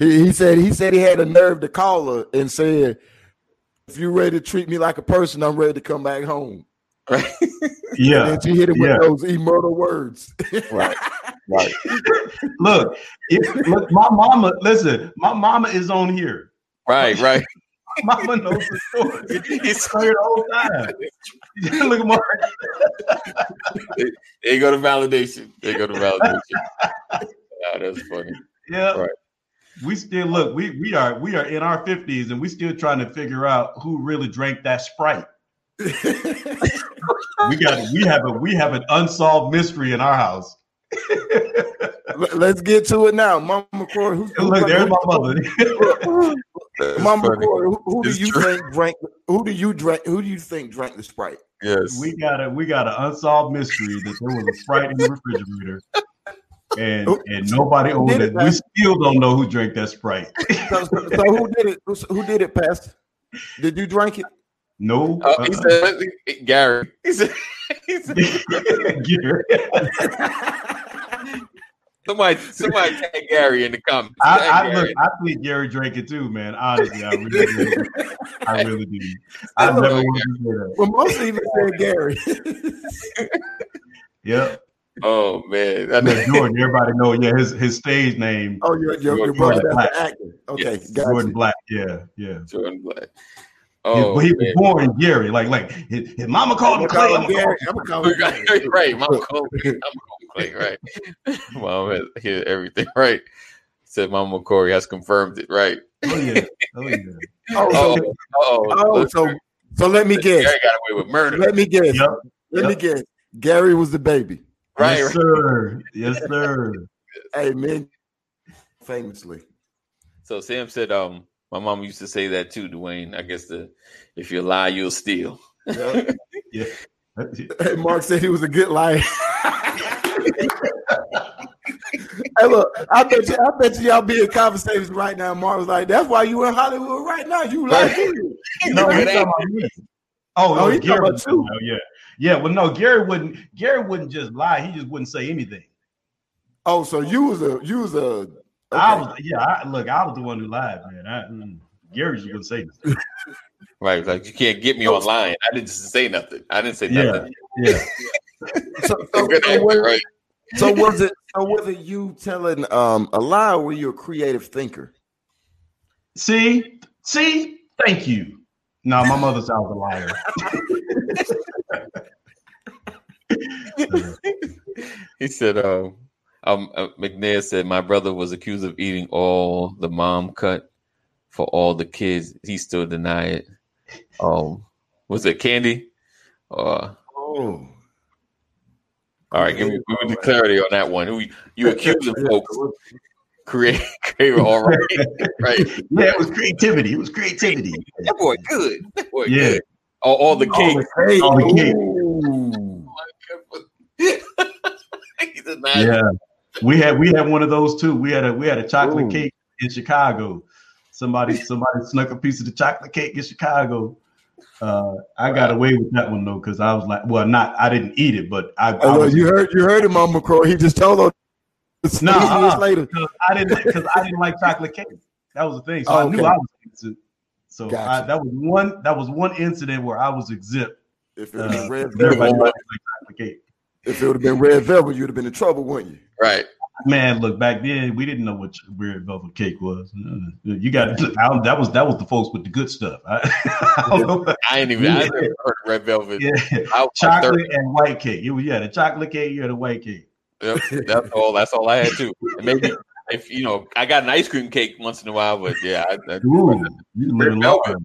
he, he said he said he had a nerve to call her and said, "If you're ready to treat me like a person, I'm ready to come back home." Right. Yeah. And she hit him yeah. with those immortal words. right. Right. look, if, look, my mama, listen, my mama is on here. Right, right. mama knows the story. He's clear the whole time. look at Mark. they, you go to validation. They go to validation. oh, that's funny. Yeah. Right. We still look, we we are we are in our 50s and we still trying to figure out who really drank that sprite we got we have a we have an unsolved mystery in our house. Let's get to it now, Mama McCoy. Who's, who's Look, there's my mother. Mama McCoy, who, who do you true. think drank? Who do you drink? Who do you think drank the sprite? Yes, we got a we got an unsolved mystery that there was a sprite in the refrigerator, and and nobody owned it. it we still don't know who drank that sprite. so, so, so, who did it? Who did it, Pastor? Did you drink it? No. Oh, he uh-uh. said Gary. He said, he said Gary. somebody, somebody tag Gary in the comments. I, I look, I think Gary drank it too, man. Honestly, I really do. I really do. I, I never want to say that. Well, most even said Gary. yep. Oh man, I know Jordan. Everybody know, yeah, his his stage name. Oh, your your, your brother Black. actor. Okay, yes. Jordan you. Black. Yeah, yeah. Jordan Black. Oh, he was born Gary. Like, like his, his mama called him Clay. I'm Gary. I'm call him Clay. right. Mama called me. I'm Clay. Right. Mom hear everything. Right. Said Mama Corey has confirmed it. Right. Oh yeah. Oh yeah. oh, so, oh, oh, so so let me guess. Gary got away with murder. Let me guess. Yep. Let yep. me guess. Gary was the baby. Right. Yes, sir. Yes, sir. Amen. Famously. So Sam said, um, my mom used to say that too, Dwayne. I guess the if you lie, you'll steal. Yeah. yeah. Hey, Mark said he was a good liar. hey, look, I bet you, I bet you y'all be in conversations right now. Mark was like, "That's why you in Hollywood right now. You like no, he's talking about me. Oh, oh, he's Gary, talking too. Oh, yeah, yeah. Well, no, Gary wouldn't. Gary wouldn't just lie. He just wouldn't say anything. Oh, so you was a you was a Okay. I was, yeah. I, look, I was the one who lied, man. I, mm, Gary's gonna say this. right, like you can't get me online. I didn't say nothing. I didn't say nothing. Yeah. so, so, so, was, right? so was it? So was it you telling um, a lie, or were you a creative thinker? See, see, thank you. No, my mother sounds a liar. he said, um, um, uh, McNair said my brother was accused of eating all the mom cut for all the kids. He still denied it. Um, was it candy? Uh, oh. All right, give me, give me the clarity on that one. Who you accusing folks? Create, create, all right, right. Yeah, it was creativity. It was creativity. That boy good. That boy yeah. good. All, all the cake. All the cake. yeah. We had we had one of those too. We had a we had a chocolate Ooh. cake in Chicago. Somebody somebody snuck a piece of the chocolate cake in Chicago. Uh, I got away with that one though because I was like, well, not I didn't eat it, but I. I was, you heard you heard him on McCroy. He just told her. No, uh, later. I didn't because I didn't like chocolate cake. That was the thing. So oh, I knew I was innocent. So gotcha. I, that was one that was one incident where I was exempt. If it was uh, red velvet, like chocolate cake. If it would have been red velvet, you'd have been in trouble, wouldn't you? Right. Man, look back then we didn't know what red velvet cake was. You got that was that was the folks with the good stuff. I, I, I ain't even yeah. I never heard of red velvet. Yeah. chocolate and white cake. It was yeah, the chocolate cake, you had the white cake. Yep, that's all. That's all I had too. And maybe if you know, I got an ice cream cake once in a while, but yeah, I, I, Ooh, red velvet.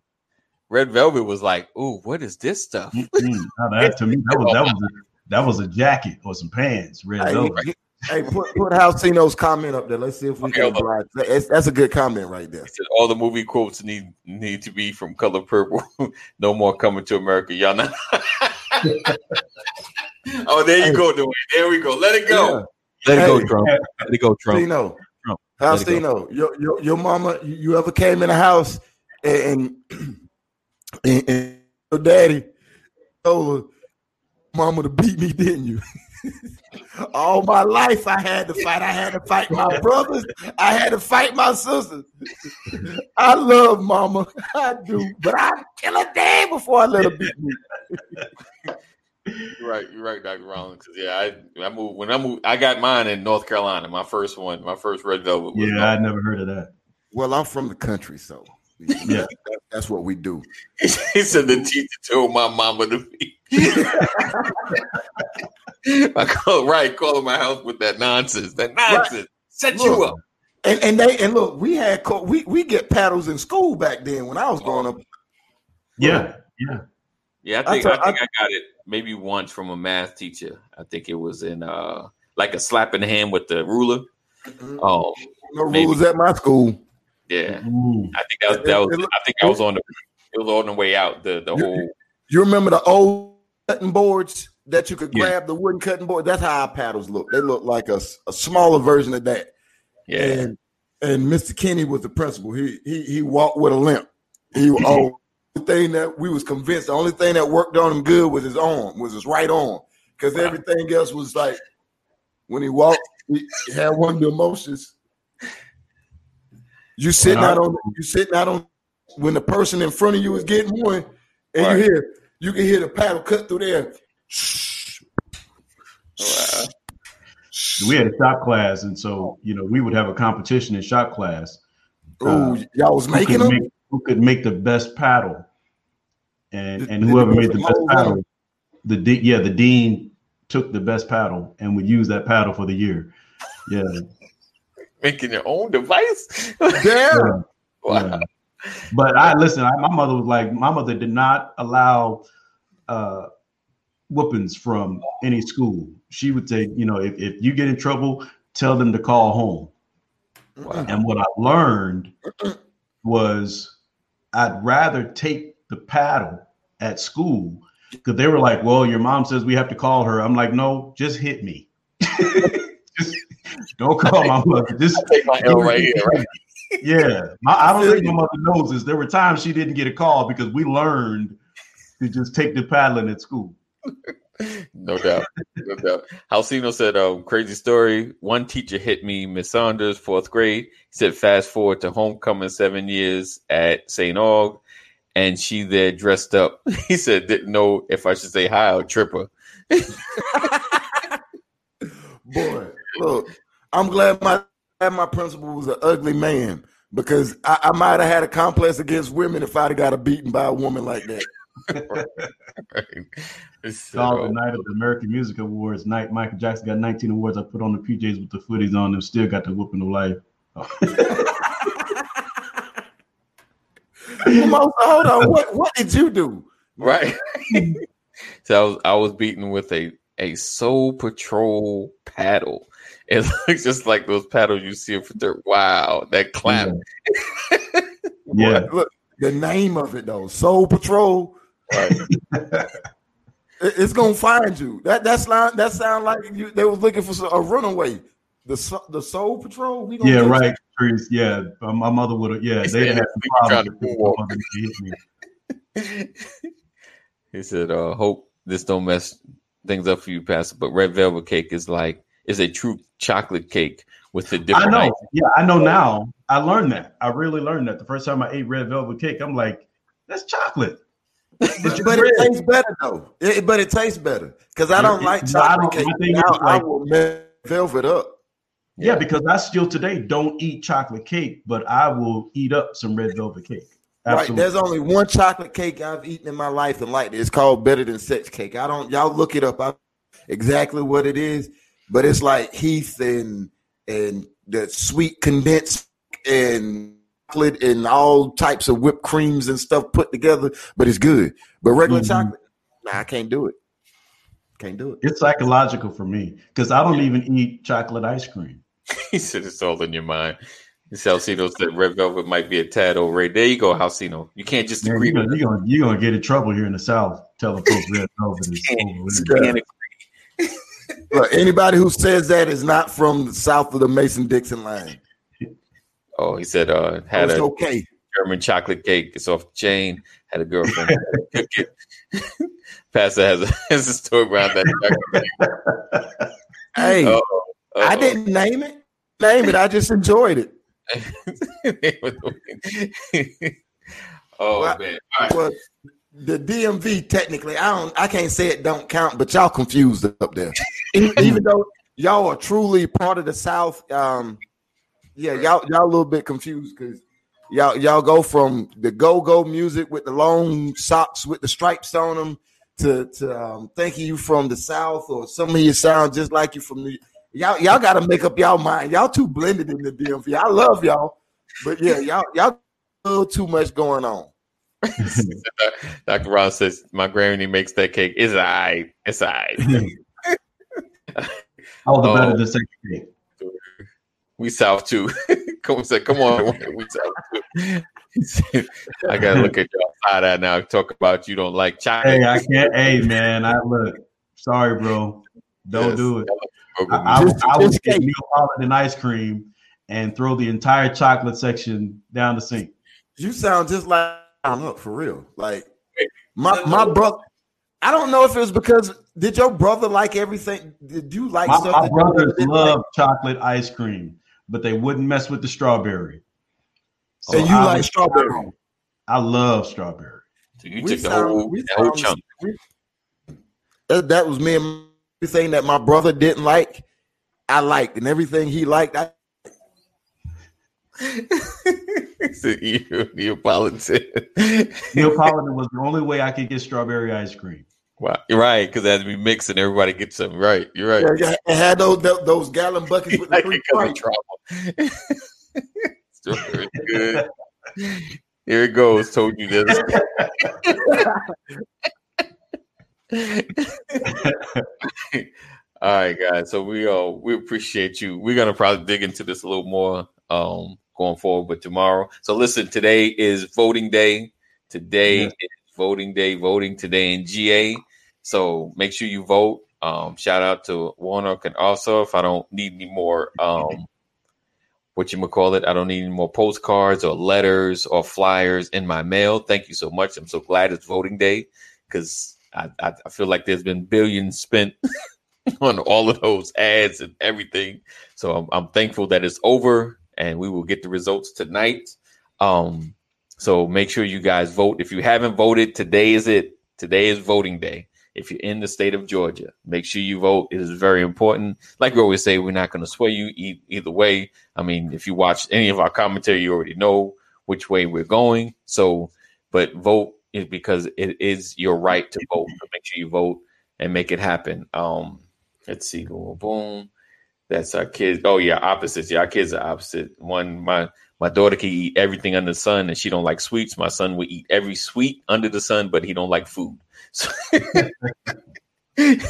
Red velvet was like, "Ooh, what is this stuff?" Mm-hmm. that, to me, that was that was a, that was a jacket or some pants. Red velvet. Hey, put put Halcino's comment up there. Let's see if we okay, can. That's, that's a good comment right there. Said, All the movie quotes need need to be from Color Purple. no more coming to America, y'all. Not. Oh, there you go, Dwayne. There we go. Let it go. Let it go, Hey. Trump. Let it go, Trump. Tino, Trump. how's Let? Your, your your mama, you you ever came in the house and, and, and your daddy told her, mama to beat me, didn't you? All my life I had to fight. I had to fight my brothers. I had to fight my sisters. I love mama. I do. But I kill a day before I let her beat me. You're right, you're right, Dr. Rollins. 'Cause, yeah, I, I moved when I moved. I got mine in North Carolina. My first one, my first red velvet. Was Yeah, I never heard of that. Well, I'm from the country, so Yeah. that- that's what we do. he said the teacher told my mama to be. I call right, calling my house with that nonsense. That nonsense set you up. And and they and look, we had we we get paddles in school back then when I was oh. growing up. Yeah, yeah. Yeah, I I think I, told- think I, got it maybe once from a math teacher. I think it was in uh like a slap in the hand with the ruler. Oh No Maybe. rules at my school. yeah, Ooh. I think that was, that was I think I was on the it was on the way out. The the You- whole You remember the old cutting boards that you could Yeah. grab the wooden cutting board? That's how our paddles look. They look like a, a smaller version of that. yeah. And and Mr. Kenny was the principal. He he he walked with a limp. He oh the thing that we was convinced the only thing that worked on him good was his arm, was his right arm. Because everything else was like when he walked, he had one of the emotions. You sitting out on you sitting out on when the person in front of you is getting one, and Right. you hear you can hear the paddle cut through there. Wow. We had a shop class, and so you know we would have a competition in shop class. Ooh, uh, y'all was making them. make, who could make the best paddle, and Did- and whoever made the best holes on paddle, the de- yeah the dean took the best paddle and would use that paddle for the year. Yeah, Making your own device. Yeah. yeah. wow. yeah. But I listen. I, my mother was like, my mother did not allow uh, whoopings from any school. She would say, you know, if, if you get in trouble, tell them to call home. Wow. And what I learned was I'd rather take the paddle at school because they were like, well, your mom says we have to call her. I'm like, no, just hit me. just don't call my mother. Just Take my L right here. Right? yeah. My, I don't think my mother knows this. There were times she didn't get a call because we learned to just take the paddling at school. No doubt. No doubt. Halcino said, um, crazy story. One teacher hit me, Miss Saunders, fourth grade. He said, fast forward to homecoming seven years at St. Aug, and she there dressed up. He said, didn't know if I should say hi or trip her. Boy, look, I'm glad my my principal was an ugly man because I, I might have had a complex against women if I'd have got a beaten by a woman like that. He said, Called oh, the night of the American Music Awards. Night Michael Jackson got 19 awards. I put on the PJs with the footies on them. Still got the whooping of life. Mo, hold on, what what did you do? right. so I was I was beaten with a a Soul Patrol paddle. It looks just like those paddles you see for dirt. Wow, that clap. Yeah. Look, the name of it though, Soul Patrol. Right. It- It's gonna find you. That that's line that sound like you, they was looking for a runaway. The the Soul Patrol. We gonna Yeah, right. Trees. Yeah. My mother would have, yeah, they said had if we some to problems. moonwalk. My mother hit me. he said, uh, hope this don't mess things up for you, Pastor. But red velvet cake is like is a true chocolate cake with a I different I know. ice. Yeah, I know now. I learned that. I really learned that. The first time I ate red velvet cake, I'm like, that's chocolate. It's But red. it tastes better though. It- but it tastes better because I don't Yeah, like it- I chocolate don't- cake. thing Now is, I like- will melt velvet up. Yeah, because I still today don't eat chocolate cake, but I will eat up some red velvet cake. Right. There's only one chocolate cake I've eaten in my life and liked it. It's called Better Than Sex Cake. I don't y'all look it up. I exactly what it is, but it's like Heath and and the sweet condensed and chocolate and all types of whipped creams and stuff put together, but it's good. But regular Mhm. chocolate, nah, I can't do it. Can't do it. It's psychological for me because I don't even eat chocolate ice cream. he said it's all in your mind. This Halcino said red velvet might be a tad overrated. There you go, Halcino. You can't just Man, agree you're gonna, you're, gonna, you're gonna get in trouble here in the South telling folks red velvet is overrated. can't agree. Look, anybody who says that is not from the south of the Mason Dixon line. Oh, he said uh had a okay. German chocolate cake. It's off the chain. Had a girlfriend cook it. Pastor has a, has a story around that. Hey, Uh-oh, I uh-oh. didn't name it. Name it. I just enjoyed it. oh Well, man! All right. Well, the DMV technically, I don't, I can't say it don't count, but y'all confused up there. even, even though y'all are truly part of the South, um, yeah, y'all y'all a little bit confused because y'all y'all go from the go go music with the long socks with the stripes on them to to um, thinking you from the South or some of you sound just like you from the y'all y'all got to make up y'all mind. Y'all too blended in the DMV. I love y'all, but yeah, y'all y'all a little too much going on. Dr. Ross says my granny makes that cake. It's alright. It's alright. All the Oh. better the second cake. We South too. come on, come on. We South too. I gotta look at your side eye now. Talk about you don't like chocolate. Hey, I can't. Hey, man, I look. Sorry, bro. Don't Yes. do it. I, I, go- would- I would get. Neapolitan ice cream and throw the entire chocolate section down the sink. You sound just like I'm up for real. Like my my brother. I don't know if it was because did your brother like everything? Did you like My, stuff my brother brothers didn't love chocolate ice cream, but they wouldn't mess with the strawberry. So And you I like was- strawberry? I love strawberry. So you We took the whole, the whole chunk. That, that was me and everything that my brother didn't like. I liked, and everything he liked, I so you, Neapolitan. Neapolitan was the only way I could get strawberry ice cream. Wow, right because it has to be mixed and everybody gets something right. You're right. yeah, I had those those gallon buckets with the like three because of stripes. trouble. Strawberry good. Here it goes. Told you this. All right, guys. So we uh we appreciate you. We're gonna probably dig into this a little more um going forward, but tomorrow. So listen, today is voting day. Today Yes. is voting day, voting today in GA. So make sure you vote. Um, shout out to Warnock and also if I don't need any more um what you call it. I don't need any more postcards or letters or flyers in my mail. Thank you so much. I'm so glad it's voting day because I, I, I feel like there's been billions spent on all of those ads and everything. So I'm, I'm thankful that it's over and we will get the results tonight. Um, so make sure you guys vote. If you haven't voted, today is it. Today is voting day. If you're in the state of Georgia, make sure you vote. It is very important. Like we always say, we're not going to sway you e- either way. I mean, if you watch any of our commentary, you already know which way we're going. So, but vote is because it is your right to vote. So make sure you vote and make it happen. Um, let's see, boom, boom. That's our kids. Oh yeah, opposites. Yeah, our kids are opposite. One, my my daughter can eat everything under the sun, and she don't like sweets. My son would eat every sweet under the sun, but he don't like food. So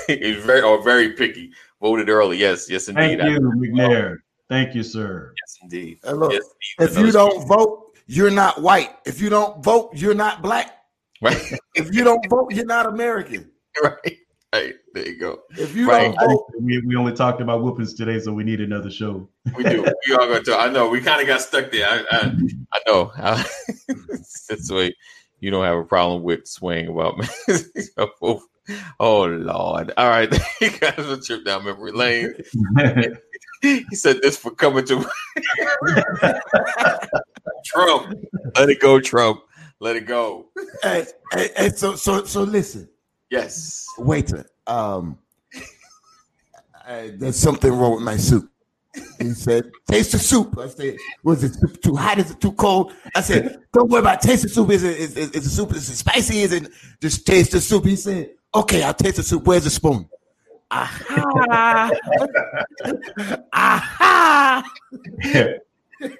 he's very or very picky. Voted early. Yes, yes, indeed. Thank you, McNair. Thank you, sir. yes, indeed. And look, Yes, indeed. If you don't vote, you're not white. If you don't vote, you're not black. right, If you don't vote, you're not American. right, right. There you go. If you Right. don't vote, We, we only talked about whoopings today, so we need another show. We do. We are going to. I know. We kind of got stuck there. I, I, I know. That's the way you don't have a problem with swaying about me. oh Lord! All right, you guys a trip down memory lane. He said this for coming to Trump. Let it go, Trump. Let it go. hey, hey, hey, so so so listen, Yes. waiter. Um, uh, there's something wrong with my soup. He said, "Taste the soup." I said, "Was it too hot? Is it too cold?" I said, "Don't worry about taste the soup. Is it is, is, is the soup is it spicy? Is it just taste the soup?" He said, "Okay, I'll taste the soup. Where's the spoon?" Aha! Aha!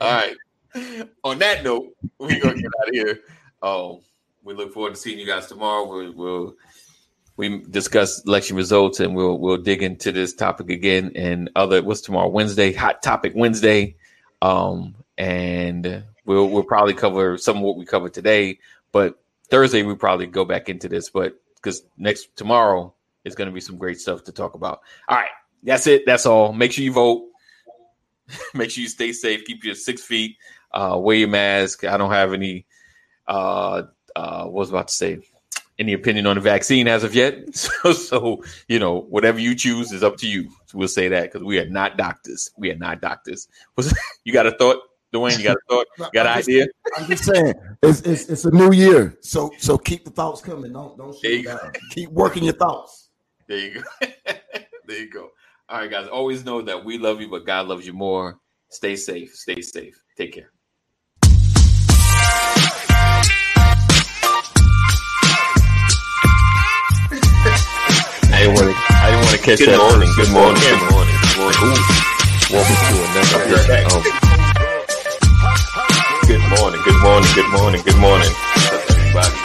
All right. On that note, we're gonna get out of here. Um, we look forward to seeing you guys tomorrow. We'll, we'll we discuss election results and we'll we'll dig into this topic again and other what's tomorrow Wednesday hot topic Wednesday um and we'll we'll probably cover some of what we covered today but Thursday we probably go back into this but because next tomorrow is going to be some great stuff to talk about all right that's it. That's all. Make sure you vote. Make sure you stay safe. Keep your six feet. Uh, wear your mask. I don't have any. Uh, uh, what was about to say? Any opinion on the vaccine as of yet? So, so you know, whatever you choose is up to you. So we'll say that because we are not doctors. We are not doctors. Was you got a thought, Dwayne? You got a thought? You got an idea? I'm just saying, it's, it's it's a new year, so so keep the thoughts coming. Don't don't you down. Keep working your thoughts. There you go. there you go. All right, guys. Always know that we love you, but God loves you more. Stay safe. Stay safe. Take care. Didn't want to. I didn't want to catch Good that. morning, good morning, Good good morning. Good morning. Welcome to another. Good morning, good morning, good morning, good morning.